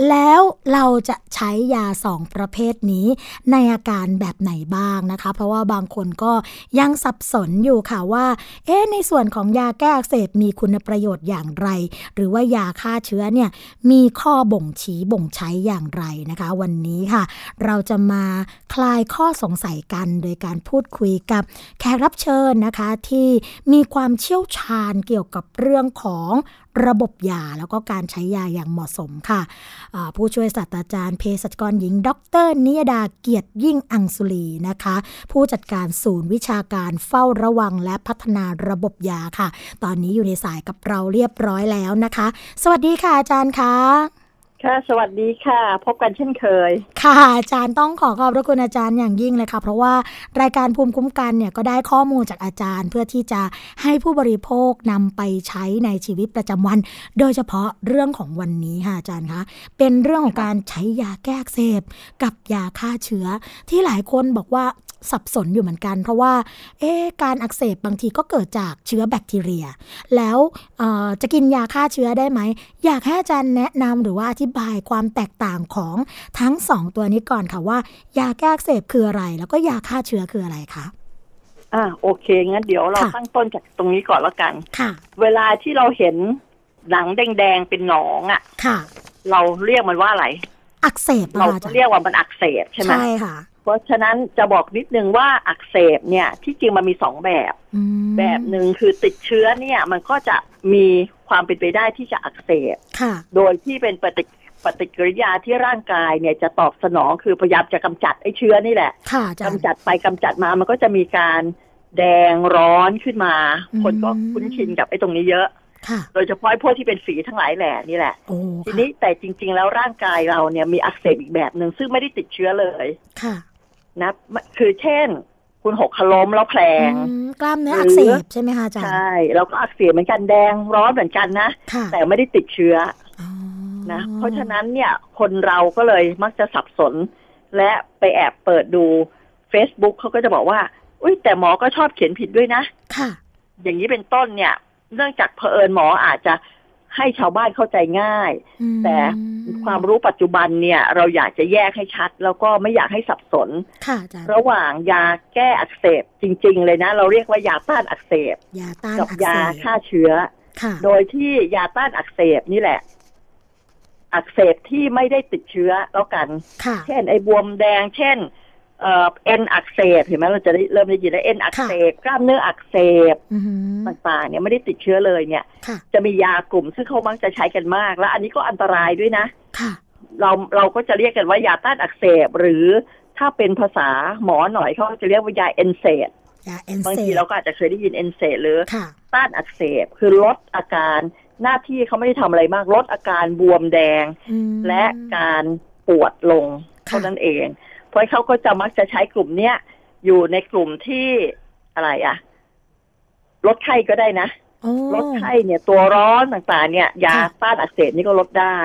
แล้วเราจะใช้ยาสองประเภทนี้ ในอาการแบบไหนบ้างนะคะ เพราะว่าบางคนก็ยังสับสนอยู่ค่ะว่า เอ๊ในส่วนของยาแก้อักเสบมีคุณประโยชน์อย่างไร หรือว่ายาฆ่าเชื้อเนี่ยมีข้อบ่งชี้บ่งใช้อย่างไรนะคะ วันนี้ค่ะ เราจะมาคลายข้อสงสัยกันโดยการพูดคุยกับแขกรับเชิญนะคะที่มีความเชี่ยวชาญเกี่ยวกับเรื่องของ ระบบยาแล้วก็การใช้ยาอย่างเหมาะสมค่ะ ผู้ช่วยศาสตราจารย์เภสัชกรหญิง ดรนิยดาเกียรติยิ่งอังสุลีนะคะ ผู้จัดการศูนย์วิชาการเฝ้าระวังและพัฒนาระบบยาค่ะ ตอนนี้อยู่ในสายกับเราเรียบร้อยแล้วนะคะ สวัสดีค่ะอาจารย์คะ ค่ะ สวัสดีค่ะ พบกันเช่นเคย ค่ะ อาจารย์ต้องขอขอบพระคุณอาจารย์อย่างยิ่งเลยค่ะ เพราะว่ารายการภูมิคุ้มกันเนี่ยก็ได้ข้อมูลจากอาจารย์ เพื่อที่จะให้ผู้บริโภคนำไปใช้ในชีวิตประจำวัน โดยเฉพาะเรื่องของวันนี้ค่ะอาจารย์คะ เป็นเรื่องของการใช้ยาแก้อักเสบกับยาฆ่าเชื้อ ที่หลายคนบอกว่า สับสนอยู่เหมือนกัน เพราะว่าเอ๊ะการอักเสบบางทีก็เกิดจากเชื้อแบคทีเรีย แล้วเอ่อจะกินยาฆ่าเชื้อได้ไหม อยากให้อาจารย์แนะนำหรือว่าอธิบายความแตกต่างของทั้งสองตัวนี้ก่อนค่ะว่า ยาแก้อักเสบคืออะไร แล้วก็ยาฆ่าเชื้อคืออะไรคะอ่าโอเคงั้นเดี๋ยวเราค่ะตั้งต้นจากตรงนี้ก่อนแล้วกันค่ะ เวลาที่เราเห็นหนังแดงๆเป็นหนองอะ่ะ ค่ะ เราเรียกมันว่าอะไร อักเสบเราอะอาจารย์เรียกว่ามันอักเสบใช่ไหมใช่ค่ะ เพราะฉะนั้นจะบอกนิดนึงว่าอักเสบเนี่ยที่จริงมันมีสองแบบอืมแบบหนึ่งคือติดเชื้อเนี่ยมันก็จะมีความเป็นไปได้ที่จะอักเสบค่ะโดยที่เป็นปฏิปฏิกิริยาที่ร่างกายเนี่ยจะตอบสนองคือพยายามจะกำจัดไอ้เชื้อนี่แหละค่ะอาจารย์กำจัดไปกำจัดมามันก็จะมีการแดงร้อนขึ้นมาอืมคนก็คุ้นชินกับไอ้ตรงนี้เยอะค่ะโดยเฉพาะไอ้พวกที่เป็นฝีทั้งหลายแหล่นี่แหละโอ้ทีค่ะนี้แต่จริง ๆ แล้วร่างกายเราเนี่ยมีอักเสบอีกแบบหนึ่งซึ่งไม่ได้ติดเชื้อเลยค่ะ นะคือเช่น คุณหกขล้มแล้วแผลงอืมกล้ามเนื้ออักเสบใช่ไหมคะอาจารย์ใช่เราก็อักเสบเหมือนกันแดงร้อนเหมือนกันนะค่ะแต่ไม่ได้ติดเชื้ออ๋อนะเพราะฉะนั้นเนี่ยคนเราก็เลยมักจะสับสน และไปแอบเปิดดู Facebook เขาก็จะบอกว่า อุ้ยแต่หมอก็ชอบเขียนผิดด้วยนะ ค่ะ อย่างนี้เป็นต้นเนี่ย เนื่องจากเผอิญหมออาจจะ ให้ชาวบ้านเข้าใจง่ายอืมแต่ความรู้ปัจจุบันเนี่ย เราอยากจะแยกให้ชัด แล้วก็ไม่อยากให้สับสนค่ะอาจารย์ระหว่างยาแก้อักเสบจริง ๆ เลยนะ เราเรียกว่ายาต้านอักเสบยาต้านกับอักเสยาบฆ่าเชื้อค่ะโดยที่ยาต้านอักเสบนี่แหละ อักเสบที่ไม่ได้ติดเชื้อแล้วกันค่ะเช่น ไอ้บวมแดง เช่น เอ่อเอ็นอักเสบเห็นไหมเราจะได้เริ่มได้ยินแล้วเอ็นอักเสบกล้ามเนื้ออักเสบอือหือต่างๆเนี่ยไม่ได้ติดเชื้อเลยเนี่ยค่ะจะมียากลุ่มซึ่งเขามักจะใช้กันมาก และอันนี้ก็อันตรายด้วยนะค่ะเราเราก็จะเรียกกันว่ายาต้านอักเสบหรือถ้าเป็นภาษาหมอหน่อยเขาจะเรียกว่ายา NSAID ยาเอนบางเซทีเราก็อาจจะเคยได้ยิน NSAID หรือค่ะต้านอักเสบคือลดอาการหน้าที่เขาไม่ได้ทำอะไรมากลดอาการบวมแดงอืมและการปวดลงค่ะเท่านั้นเอง เพราะเขาก็จะมักจะใช้กลุ่มเนี้ยอยู่ในกลุ่มที่อะไรอะลดไข้ก็ได้นะโอ้ลดไข้เนี่ย ตัวร้อนต่างๆ เนี่ย ยาค่ะต้านอักเสบนี่ก็ลดได้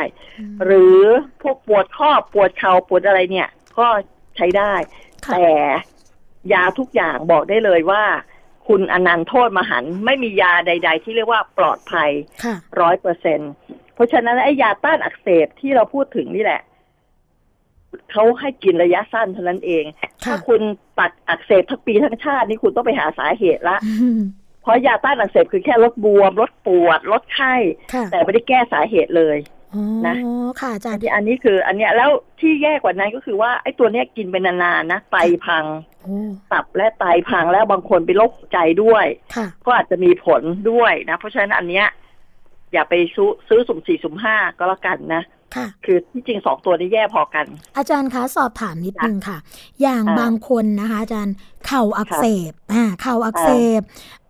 มหรือพวกปวดข้อปวดเข่าปวดอะไรเนี่ย ก็ใช้ได้ค่ะแต่ยาทุกอย่างบอกได้เลยว่า คุณอนันต์โทษมหันต์ไม่มียาใด ๆ ที่เรียกว่าปลอดภัยค่ะร้อยเปอร์เซ็นเพราะฉะนั้นไอ้ยาต้านอักเสบที่เราพูดถึงนี่แหละ เขาให้กินระยะสั้นเท่านั้นเอง ถ้าคุณตัดอักเสบทั้งปีทั้งชาตินี่คุณต้องไปหาสาเหตุละอืมเพราะยาต้านอักเสบคือแค่ลดบวมลดปวดลดไข้ค่ะแต่ไม่ได้แก้สาเหตุเลยอ๋อนะค่ะอาจารย์อันนี้คือ อันเนี้ยแล้วที่แย่กว่านั้นก็คือว่าไอ้ตัวเนี้ยกินไปนานๆนะไตพังโอ้ตับและไตพังแล้วบางคนเป็นโรคหัวใจด้วยค่ะก็อาจจะมีผลด้วยนะ เพราะฉะนั้นอันเนี้ยอย่าไปซื้อซื้อสุ่มสี่สุ่มห้าก็แล้วกันนะ ค่ะ คือที่จริงสองตัวนี้แย่พอกัน อาจารย์คะสอบถามนิดนึงค่ะ อย่างอ่าบางคนนะคะ อาจารย์เข่าอักเสบอ่าเข่าอักเสบ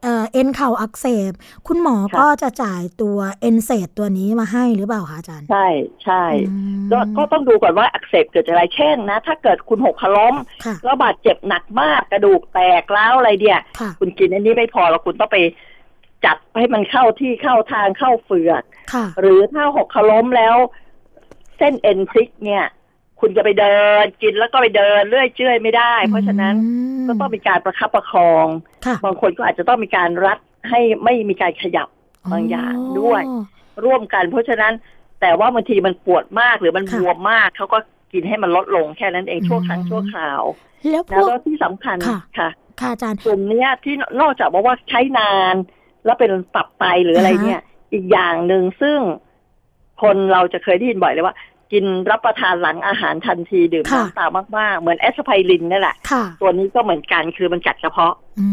เอ่อเอ็นเข่าอักเสบ คุณหมอค่ะก็จะจ่ายตัวเอ็นเซตตัวนี้มาให้หรือเปล่าคะอาจารย์ ใช่ใช่อืมก็ก็ต้องดูก่อนว่าอักเสบเกิดจากอะไรเช่นนะ ถ้าเกิดคุณหกล้มค่ะแล้วบาดเจ็บหนักมากกระดูกแตกร้าวอะไรเนี่ยค่ะคุณกินอันนี้ไม่พอแล้วคุณต้องไปจัดให้มันเข้าที่เข้าทางเข้าเฟือกค่ะหรือถ้าหกล้มแล้ว เส้นเอ็นพลิกเนี่ย คุณจะไปเดินกินแล้วก็ไปเดินเลื่อยเจื่อยไม่ได้ เพราะฉะนั้นมก็ต้องมีการประคับประคองค่ะบางคนก็อาจจะต้องมีการรัดให้ไม่มีการขยับบางอย่างด้วยอ๋อร่วมกัน เพราะฉะนั้นแต่ว่าบางทีมันปวดมากหรือมันค่ะบวมมากเขาก็กินให้มันลดลงแค่นั้นเองอืมชั่วครั้งชั่วคราว แล้วพแล้ววกก็ที่สำคัญค่ะค่ะค่ะอาจารย์กลุ่มเนี้ยที่นอกจากบอกว่าใช้นาน แล้วเป็นตับไตหรืออะไรอ่าฮะเนี่ย อีกอย่างหนึ่งซึ่งคนเราจะเคยได้ยินบ่อยเลยว่า กินรับประทานหลังอาหารทันทีดื่มค่ะน้ำตามมากๆ เหมือนแอสไพรินนั่นแหละค่ะตัวนี้ก็เหมือนกันคือมันกัดกระเพาะอื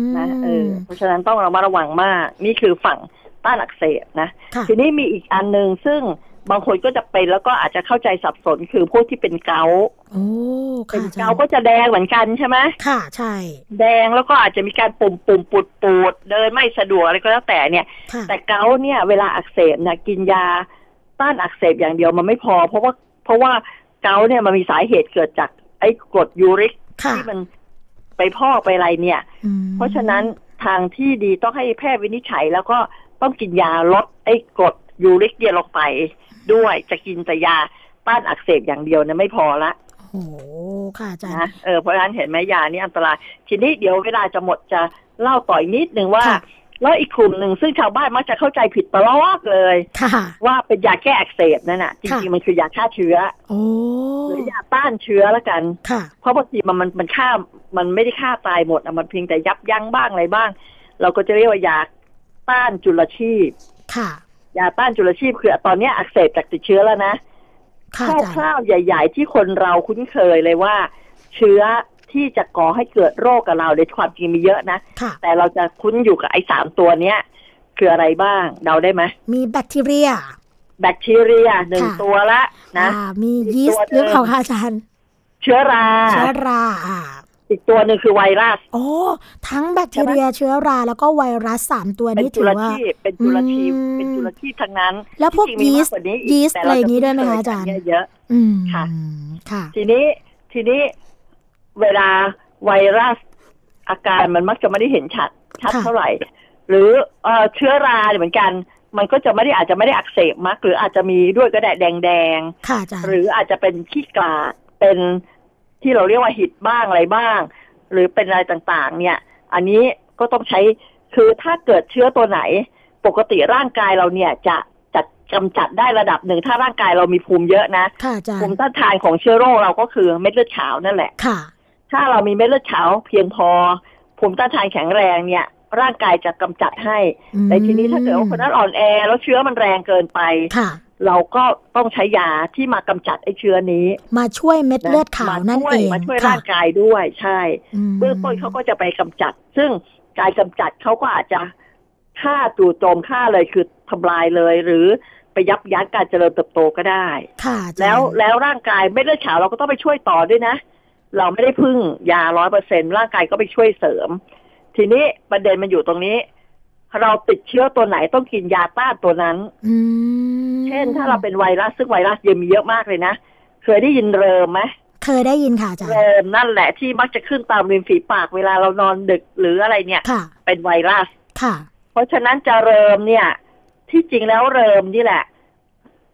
มนะเออเพราะฉะนั้นต้องระมัดระวังมาก นี่คือฝั่งต้านอักเสบนะค่ะทีนี้มีอีกอันหนึ่งซึ่งบางคนก็จะเป็นแล้วก็อาจจะเข้าใจสับสนคือพวกที่เป็นเกาต์โอ้เป็ค่ะนอาจารเกาต์ย์ก็จะแดงเหมือนกันใช่ไหมค่ะใช่ แดงแล้วก็อาจจะมีการปุ่มปุ่มปูดปูดเดินไม่สะดวกอะไรก็แล้วแต่เนี่ยค่ะแต่เกาต์เนี่ยเวลาอักเสบเนี่ยกินยา ต้านอักเสบอย่างเดียวมันไม่พอ เพราะว่าเพราะว่าเกาต์เนี่ยมันมีสาเหตุเกิดจากไอ้กรดยูริกค่ะที่มันไปพอกไปอะไรเนี่ยอืมเพราะฉะนั้นทางที่ดีต้องให้แพทย์วินิจฉัย แล้วก็ต้องกินยาลดไอ้กรดยูริกเนี่ยลงไปด้วยจะกินแต่ยาต้านอักเสบอย่างเดียวเนี่ยไม่พอละโอ้ค่ะอาจารย์นะเออเพราะฉะนั้นเห็นไหมยานี่อันตราย ทีนี้เดี๋ยวเวลาจะหมดจะเล่าต่ออีกนิดหนึ่งว่าค่ะ แล้วอีกกลุ่มหนึ่งซึ่งชาวบ้านมักจะเข้าใจผิดตลอดเลยค่ะว่าเป็นยาแก้อักเสบนั่นน่ะจค่ะริงๆมันคือยาฆ่าเชื้อโอ้หรือยาต้านเชื้อละกันค่ะเพราะบางทีมันมันมันฆ่ามันไม่ได้ฆ่าตายหมดอะมันเพียงแต่ยับยั้งบ้างอะไรบ้าง เราก็จะเรียกว่ายาต้านจุลชีพค่ะยาต้านจุลชีพคือตอนเนี้ยอักเสบจากติดเชื้อแล้วนะค่ะคอาจารย์ร่าวๆใหญ่ ๆ ที่คนเราคุ้นเคยเลยว่า เชื้อ ที่จะก่อให้เกิดโรคกับเราในความจริงมีเยอะนะค่ะแต่เราจะคุ้นอยู่กับไอ้สามตัวเนี้ย คืออะไรบ้างเดาได้ไหมมีแบคทีเรีย แบคทีเรียหนึ่งค่ะตัวละนะอ่ามียีสตัวต์หนึ่หงรือเปล่าคะอาจารย์ เชื้อรา เชื้อราอ่าอีกตัวหนึ่งคือไวรัส โอ้ทั้งแบคทีเรียเชื้อราแล้วก็ไวรัสสามตัวเป็นนี้จุถืลอว่าชีพเป็นจุลชีพอืมเป็นจุลชีพทั้งนั้น แล้วพวกจริงๆมียีมาสกต์กว่านี้อีกยีสต์แต่อะไรเาอย่างนี้จด้วยไหมคะคุ้อาจารย์นเคยกันเยอะอืมค่ะค่ะ ทีนี้ทีนี้ เวลาไวรัสอาการมันมักจะไม่ได้เห็นชัดชัดค่ะเท่าไหร่ หรือเอ่อเชื้อราเนี่ยเหมือนกัน มันก็จะไม่ได้อาจจะไม่ได้อักเสบมาก หรืออาจจะมีด้วยก็ได้แดงแดงค่ะอาจารๆย์หรืออาจจะเป็นขี้กลาดเป็นที่เราเรียกว่าหิดบ้างอะไรบ้าง หรือเป็นอะไรต่างๆ เนี่ย อันนี้ก็ต้องใช้คือถ้าเกิดเชื้อตัวไหน ปกติร่างกายเราเนี่ยจะจัดกำจัดได้ระดับหนึ่ง ถ้าร่างกายเรามีภูมิเยอะนะค่ะอาจารภูมิย์ต้านทานของเชื้อโรคเราก็คือเม็ดเลือดขาวนั่นแหละค่ะ ถ้าเรามีเม็ดเลือดขาวเพียงพอภูมิต้านทานแข็งแรงเนี่ย ร่างกายจะกำจัดให้อืมแต่ทีนี้ถ้าเกิดว่าคนนั้นอ่อนแอ แล้วเชื้อมันแรงเกินไปค่ะเราก็ต้องใช้ยาที่มากำจัดไอ้เชื้อนี้ มาช่วยเม็ดเลือดขาวนั่นมาช่วยเองมาช่วยค่ะร่างกายด้วยใช่มเบื้องต้นเขาก็จะไปกำจัด ซึ่งการกำจัดเขาก็อาจจะฆ่าจู่โจมฆ่าเลยคือทำลายเลย หรือไปยับยั้งการเจริญเติบโตก็ได้ ค่ะอาจารย์แล้วแล้วร่างกายไม่เลือดขาวเราก็ต้องไปช่วยต่อด้วยนะ เราไม่ได้พึ่งยาร้อยเปอร์เซ็นร่างกายก็ไปช่วยเสริม ทีนี้ประเด็นมันอยู่ตรงนี้ เราติดเชื้อตัวไหนต้องกินยาต้านตัวนั้นอืมเช่นถ้าเราเป็นไวรัสซึ่งไวรัสยังมีเยอะมากเลยนะ เคยได้ยินเริมไหมเคยได้ยินค่ะอาจารย์เริมนั่นแหละที่มักจะขึ้นตามริมฝีปากเวลาเรานอนดึกหรืออะไรเนี่ยค่ะเป็นไวรัสค่ะ เพราะฉะนั้นจะเริมเนี่ย ที่จริงแล้วเริมนี่แหละ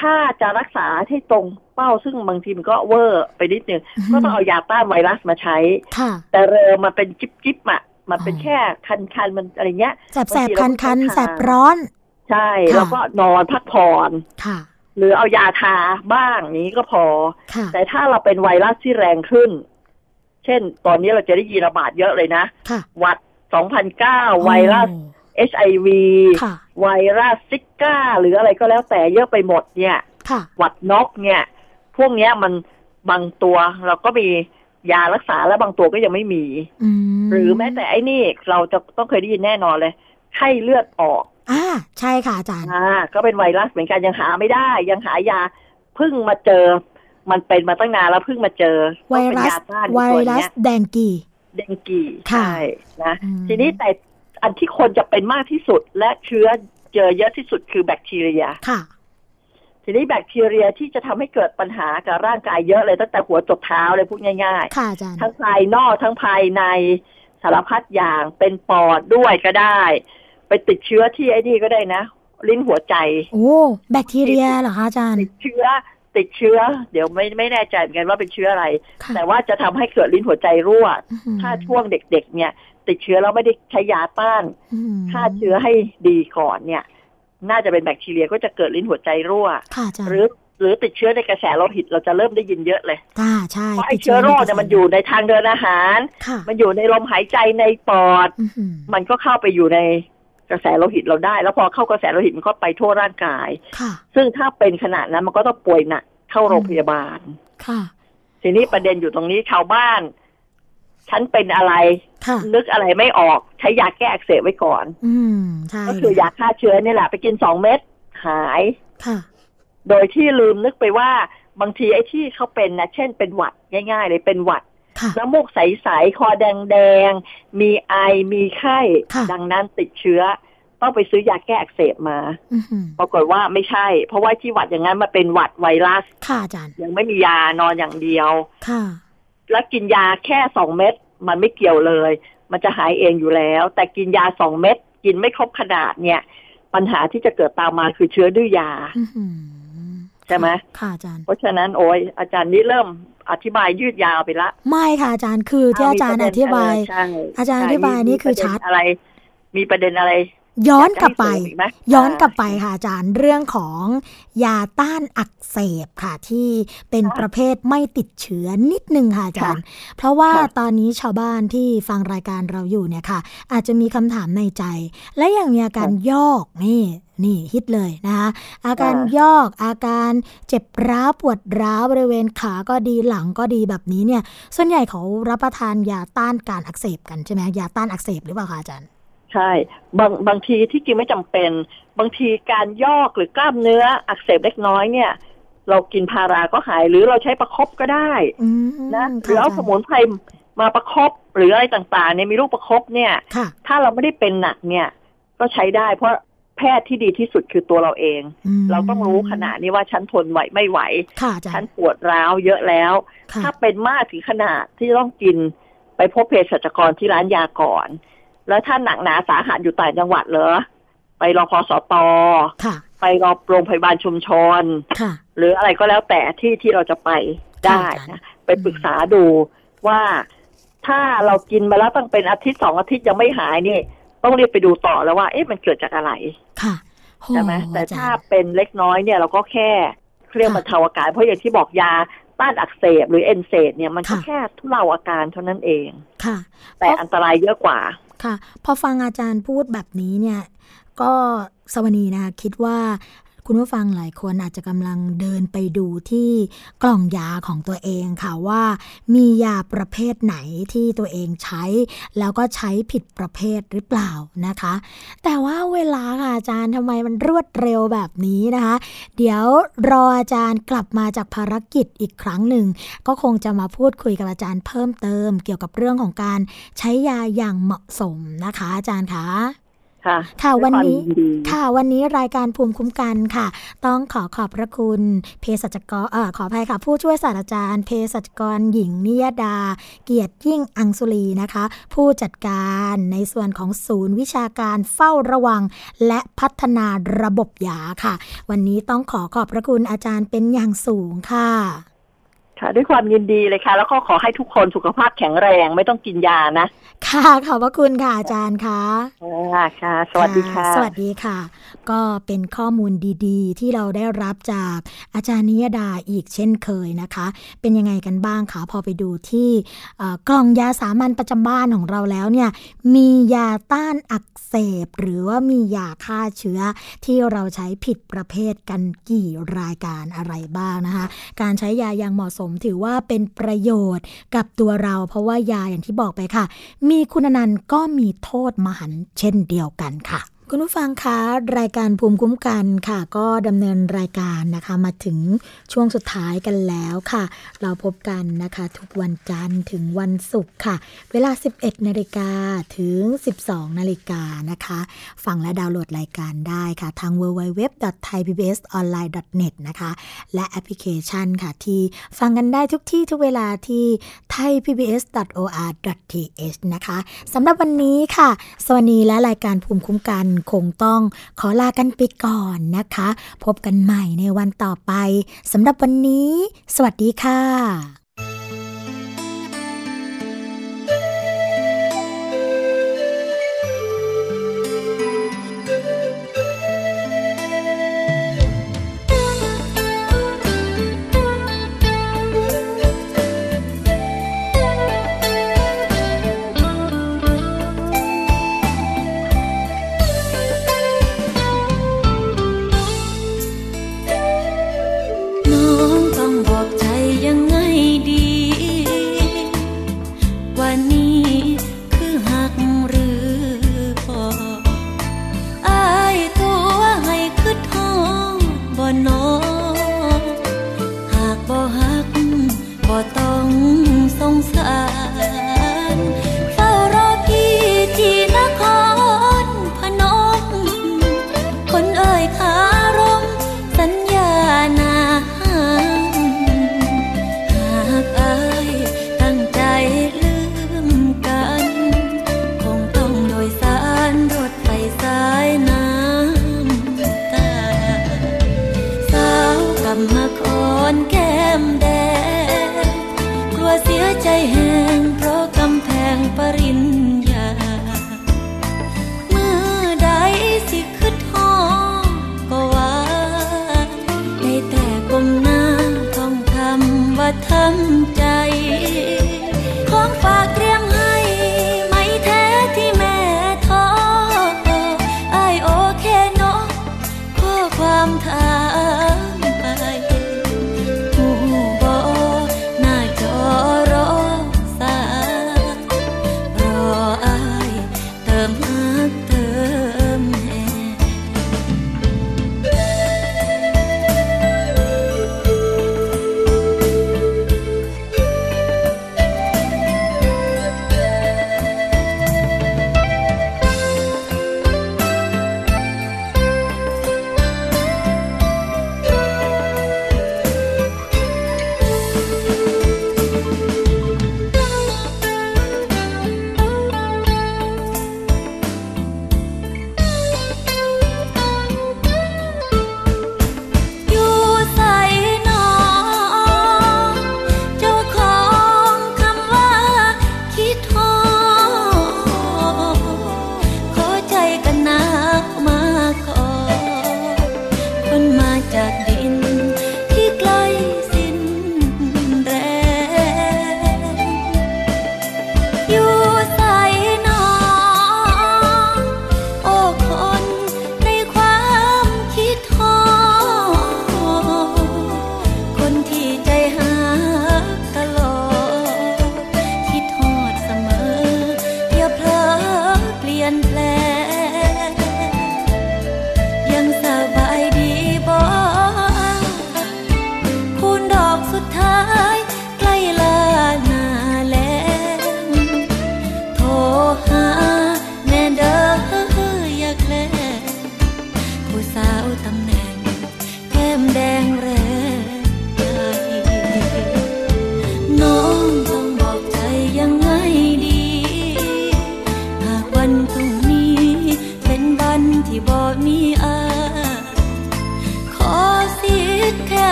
ถ้าจะรักษาให้ตรงเป้าซึ่งบางทีมันก็เวอร์ไปนิดนึงอือฮึก็ต้องเอายาต้านไวรัสมาใช้ค่ะแต่เริมมันเป็นจิบจิบๆอะมันเป็นอ๋อแค่คันคันๆมันอะไรเงี้ยแสบแสบางทีคัเรานก็คันต้องแสบทาร้อน ใช่ค่ะแล้วก็นอนพักผ่อนค่ะ หรือเอายาทาบ้างนี้ก็พอค่ะแต่ถ้าเราเป็นไวรัสที่แรงขึ้น เช่น ตอนนี้เราจะได้ยินระบาดเยอะเลยนะค่ะหวัด 2009 ไวรัสโอ้ HIV ค่ะไวรัสซิก้า หรืออะไรก็แล้วแต่เยอะไปหมดเนี่ยค่ะหวัดนกเนี่ย พวกเนี้ยมันบางตัวเราก็มียารักษาแล้วบางตัวก็ยังไม่มีอืมหรือแม้แต่ไอ้นี่เราจะต้องเคยได้ยินแน่นอนเลยไข้เลือดออกอ่าใช่ค่ะอาจารย์อ่าก็เป็นไวรัสเหมือนกันยังหาไม่ได้ ยังหายาเพิ่งมาเจอ มันเป็นมาตั้งนานแล้วเพิ่งมาเจอไวรัสว่าเป็นยาต้านไวตัวรัสเนี้ยแดงกีเดงกีค่ะใช่นะอืมทีนี้แต่อันที่คนจะเป็นมากที่สุดและเชื้อ เจอเยอะที่สุดคือแบคทีเรียค่ะ ทีนี้แบคทีเรียที่จะทำให้เกิดปัญหากับร่างกายเยอะเลยตั้งแต่หัวจดเท้าเลยพูดง่ายค่ะอาจารย์ๆทั้งภายนอกทั้งภายในสารพัดอย่างเป็นปอดด้วยก็ได้ ไปติดเชื้อที่ไอ้นี่ก็ได้นะ ลิ้นหัวใจ โอ้แบคทีเรียเหรอคะอาจารย์ติดเชื้อติดเชื้อ เดี๋ยวไม่ไม่แน่ใจเหมือนกันว่าเป็นเชื้ออะไรค่ะแต่ว่าจะทำให้เกิดลิ้นหัวใจรั่วอื้อหือถ้าช่วงเด็ก ๆ เนี่ย ติดเชื้อแล้วไม่ได้ใช้ยาต้านอื้อหือฆ่าเชื้อให้ดีก่อนเนี่ย น่าจะเป็นแบคทีเรียก็จะเกิดลิ้นหัวใจรั่วค่ะอาจารย์หรือหรือติดเชื้อในกระแสโลหิตเราจะเริ่มได้ยินเยอะเลยค่ะใช่เพราะไอ้เชื้อโรคเนี่ยมันอยู่ในทางเดินอาหารค่ะมันอยู่ในลมหายใจในปอดอื้อหือมันก็เข้าไปอยู่ในกระแสโลหิตเราได้ แล้วพอเข้ากระแสโลหิตมันก็ไปทั่วร่างกายค่ะซึ่งถ้าเป็นขนาดนั้นมันก็ต้องป่วยหนักเข้าโรงพยาบาล ค่ะ ทีนี้ประเด็นอยู่ตรงนี้ชาวบ้าน ฉันเป็นอะไรค่ะ นึกอะไรไม่ออกใช้ยาแก้อักเสบไว้ก่อน อืมใช่ก็คือยาฆ่าเชื้อนี่แหละ ไปกินสองเม็ดหายค่ะ โดยที่ลืมนึกไปว่าบางทีไอ้ที่เขาเป็นนะเช่นเป็นหวัดง่าย ๆ เลยเป็นหวัดค่ะน้ำมูกใสๆคอแดงๆมีไอมีไข้ค่ะดังนั้นติดเชื้อ ต้องไปซื้อยาแก้อักเสบมาอื้อหือปรากฏว่าไม่ใช่ เพราะว่าที่หวัดอย่างนั้นมันเป็นหวัดไวรัสค่ะอาจารย์ยังไม่มียานอนอย่างเดียวค่ะ แล้วกินยาแค่สองเม็ด มันไม่เกี่ยวเลย มันจะหายเองอยู่แล้ว แต่กินยาสองเม็ดกินไม่ครบขนาดเนี่ย ปัญหาที่จะเกิดตามมาคือเชื้อดื้อยาอื้อหือใช่ไหมค่ะอาจารย์ เพราะฉะนั้นโอ้ยอาจารย์นี่เริ่มอธิบายยืดยาวไปละ ไม่ค่ะอาจารย์คือที่อาจารย์อธิบายใช่อาจารย์อธิบายนี่คือชัดมีประเด็นอะไร มีประเด็นอะไร ย้อนกลับไปจะให้เสริมอีกไหมย้อนกลับไปค่ะอาจารย์เรื่องของยาต้านอักเสบค่ะที่เป็นประเภทไม่ติดเชื้อนิดนึงค่ะอาจารย์ เพราะว่าค่ะตอนนี้ชาวบ้านที่ฟังรายการเราอยู่เนี่ยค่ะ อาจจะมีคำถามในใจ และอย่างมีอาการยอกนี่นี่ฮิตเลยนะคะอาการยอกอาการเจ็บร้าวปวดร้าวบริเวณขาก็ดีหลังก็ดีแบบนี้เนี่ย ส่วนใหญ่เขารับประทานยาต้านการอักเสบกันใช่ไหมยาต้านอักเสบหรือเปล่าคะอาจารย์ ใช่บางบางทีที่กินไม่จำเป็น บางทีการยอกหรือกล้ามเนื้ออักเสบเล็กน้อยเนี่ย เรากินพาราก็หายหรือเราใช้ประคบก็ได้อืมนะหค่ะรือเอาจสมุนไพรมาประคบหรืออะไรต่างๆเนี่ยมีลูกประคบเนี่ยค่ะถ้าเราไม่ได้เป็นหนักเนี่ย ก็ใช้ได้ เพราะแพทย์ที่ดีที่สุดคือตัวเราเองมเราต้องรู้ขนาดนี้ว่าฉันทนไหวไม่ไหวค่ะอาจารฉันย์ปวดร้าวเยอะแล้วค่ะถ้าเป็นมากถึงขนาดที่ต้องกินไปพบเภสัชกรที่ร้านยาก่อน แล้วถ้าหนักหนาสาหัสอยู่ต่างจังหวัดเหรอ ไปรอพอสตค่ะไปรอโรงพยาบาลชุมชนค่ะหรืออะไรก็แล้วแต่ที่ที่เราจะไปได้ค่ะนะไปปรึกษาดูว่าถ้าเรากินมาแล้วตั้งเป็นอาทิตย์สองอาทิตย์ยังไม่หายนี่ ต้องรีบไปดูต่อแล้วว่า เอ๊ะมันเกิดจากอะไรค่ะโหใช่ไหมแต่อจรย์ถ้าเป็นเล็กน้อยเนี่ยเราก็แค่เครื่องค่ะบรรเทาอาการเพราะอย่างที่บอกยาต้านอักเสบหรือเอนเซดเนี่ยมันก็ค่ะแค่ทุเลาอาการเท่านั้นเองค่ะ แต่อันตรายเยอะกว่า ค่ะ พอฟังอาจารย์พูดแบบนี้เนี่ย ก็สวนีนะคะคิดว่า คุณผู้ฟังหลายคนอาจจะกำลังเดินไปดูที่กล่องยาของตัวเองค่ะว่า มียาประเภทไหนที่ตัวเองใช้ แล้วก็ใช้ผิดประเภทหรือเปล่านะคะ แต่ว่าเวลาค่ะอาจารย์ทำไมมันรวดเร็วแบบนี้นะคะ เดี๋ยวรออาจารย์กลับมาจากภารกิจอีกครั้งหนึ่ง ก็คงจะมาพูดคุยกับอาจารย์เพิ่มเติม เกี่ยวกับเรื่องของการใช้ยาอย่างเหมาะสมนะคะ อาจารย์คะ ค่ะค่ะด้วยวันนี้ความยิดีค่ะวันนี้รายการภูมิคุ้มกันค่ะ ต้องขอขอบพระคุณเภสัชกรเอ่อขออภัยค่ะ ผู้ช่วยศาสตราจารย์เภสัชกรหญิงนิยดา เกียรติยิ่งอังสุรีนะคะ ผู้จัดการในส่วนของศูนย์วิชาการเฝ้าระวัง และพัฒนาระบบยาค่ะ วันนี้ต้องขอขอบพระคุณอาจารย์เป็นอย่างสูงค่ะ ค่ะด้วยความยินดีเลยค่ะ แล้วก็ขอให้ทุกคนสุขภาพแข็งแรงไม่ต้องกินยานะ ค่ะขอบพระคุณค่ะอาจารย์ค่ะค่ะค่ะ สวัสดีค่ะ สวัสดีค่ะ ก็เป็นข้อมูลดีๆ ที่เราได้รับจากอาจารย์นิยดาอีกเช่นเคยนะคะ เป็นยังไงกันบ้างคะพอไปดูที่เอ่อกล่องยาสามัญประจำบ้านของเราแล้วเนี่ยมียาต้านอักเสบ หรือว่ามียาฆ่าเชื้อที่เราใช้ผิดประเภทกันกี่รายการอะไรบ้างนะคะ การใช้ยาอย่างเหมาะสมถือว่าเป็นประโยชน์กับตัวเรา เพราะว่ายาอย่างที่บอกไปค่ะ มีคุณนันท์ก็มีโทษมหันเช่นเดียวกันค่ะ คุณผู้ฟังคะรายการภูมิคุ้มกันค่ะ ก็ดำเนินรายการนะคะมาถึงช่วงสุดท้ายกันแล้วค่ะ เราพบกันนะคะทุกวันจันทร์ถึงวันศุกร์ค่ะ เวลา 11นาฬิกาถึง 12นาฬิกานะคะ ฟังและดาวน์โหลดรายการได้ค่ะ ทาง www.thaipbsonline.net นะคะ และแอปพลิเคชันค่ะที่ฟังกันได้ทุกที่ทุกเวลาที่ thaipbs.or.th นะคะสำหรับวันนี้ค่ะ สวัสดีและรายการภูมิคุ้มกันคงต้องขอลากันไปก่อนนะคะ พบกันใหม่ในวันต่อไปสำหรับวันนี้ สวัสดีค่ะ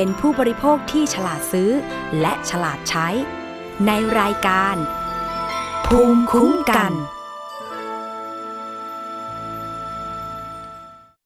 เป็นผู้บริโภคที่ฉลาดซื้อ และฉลาดใช้ ในรายการ ภูมิคุ้มกัน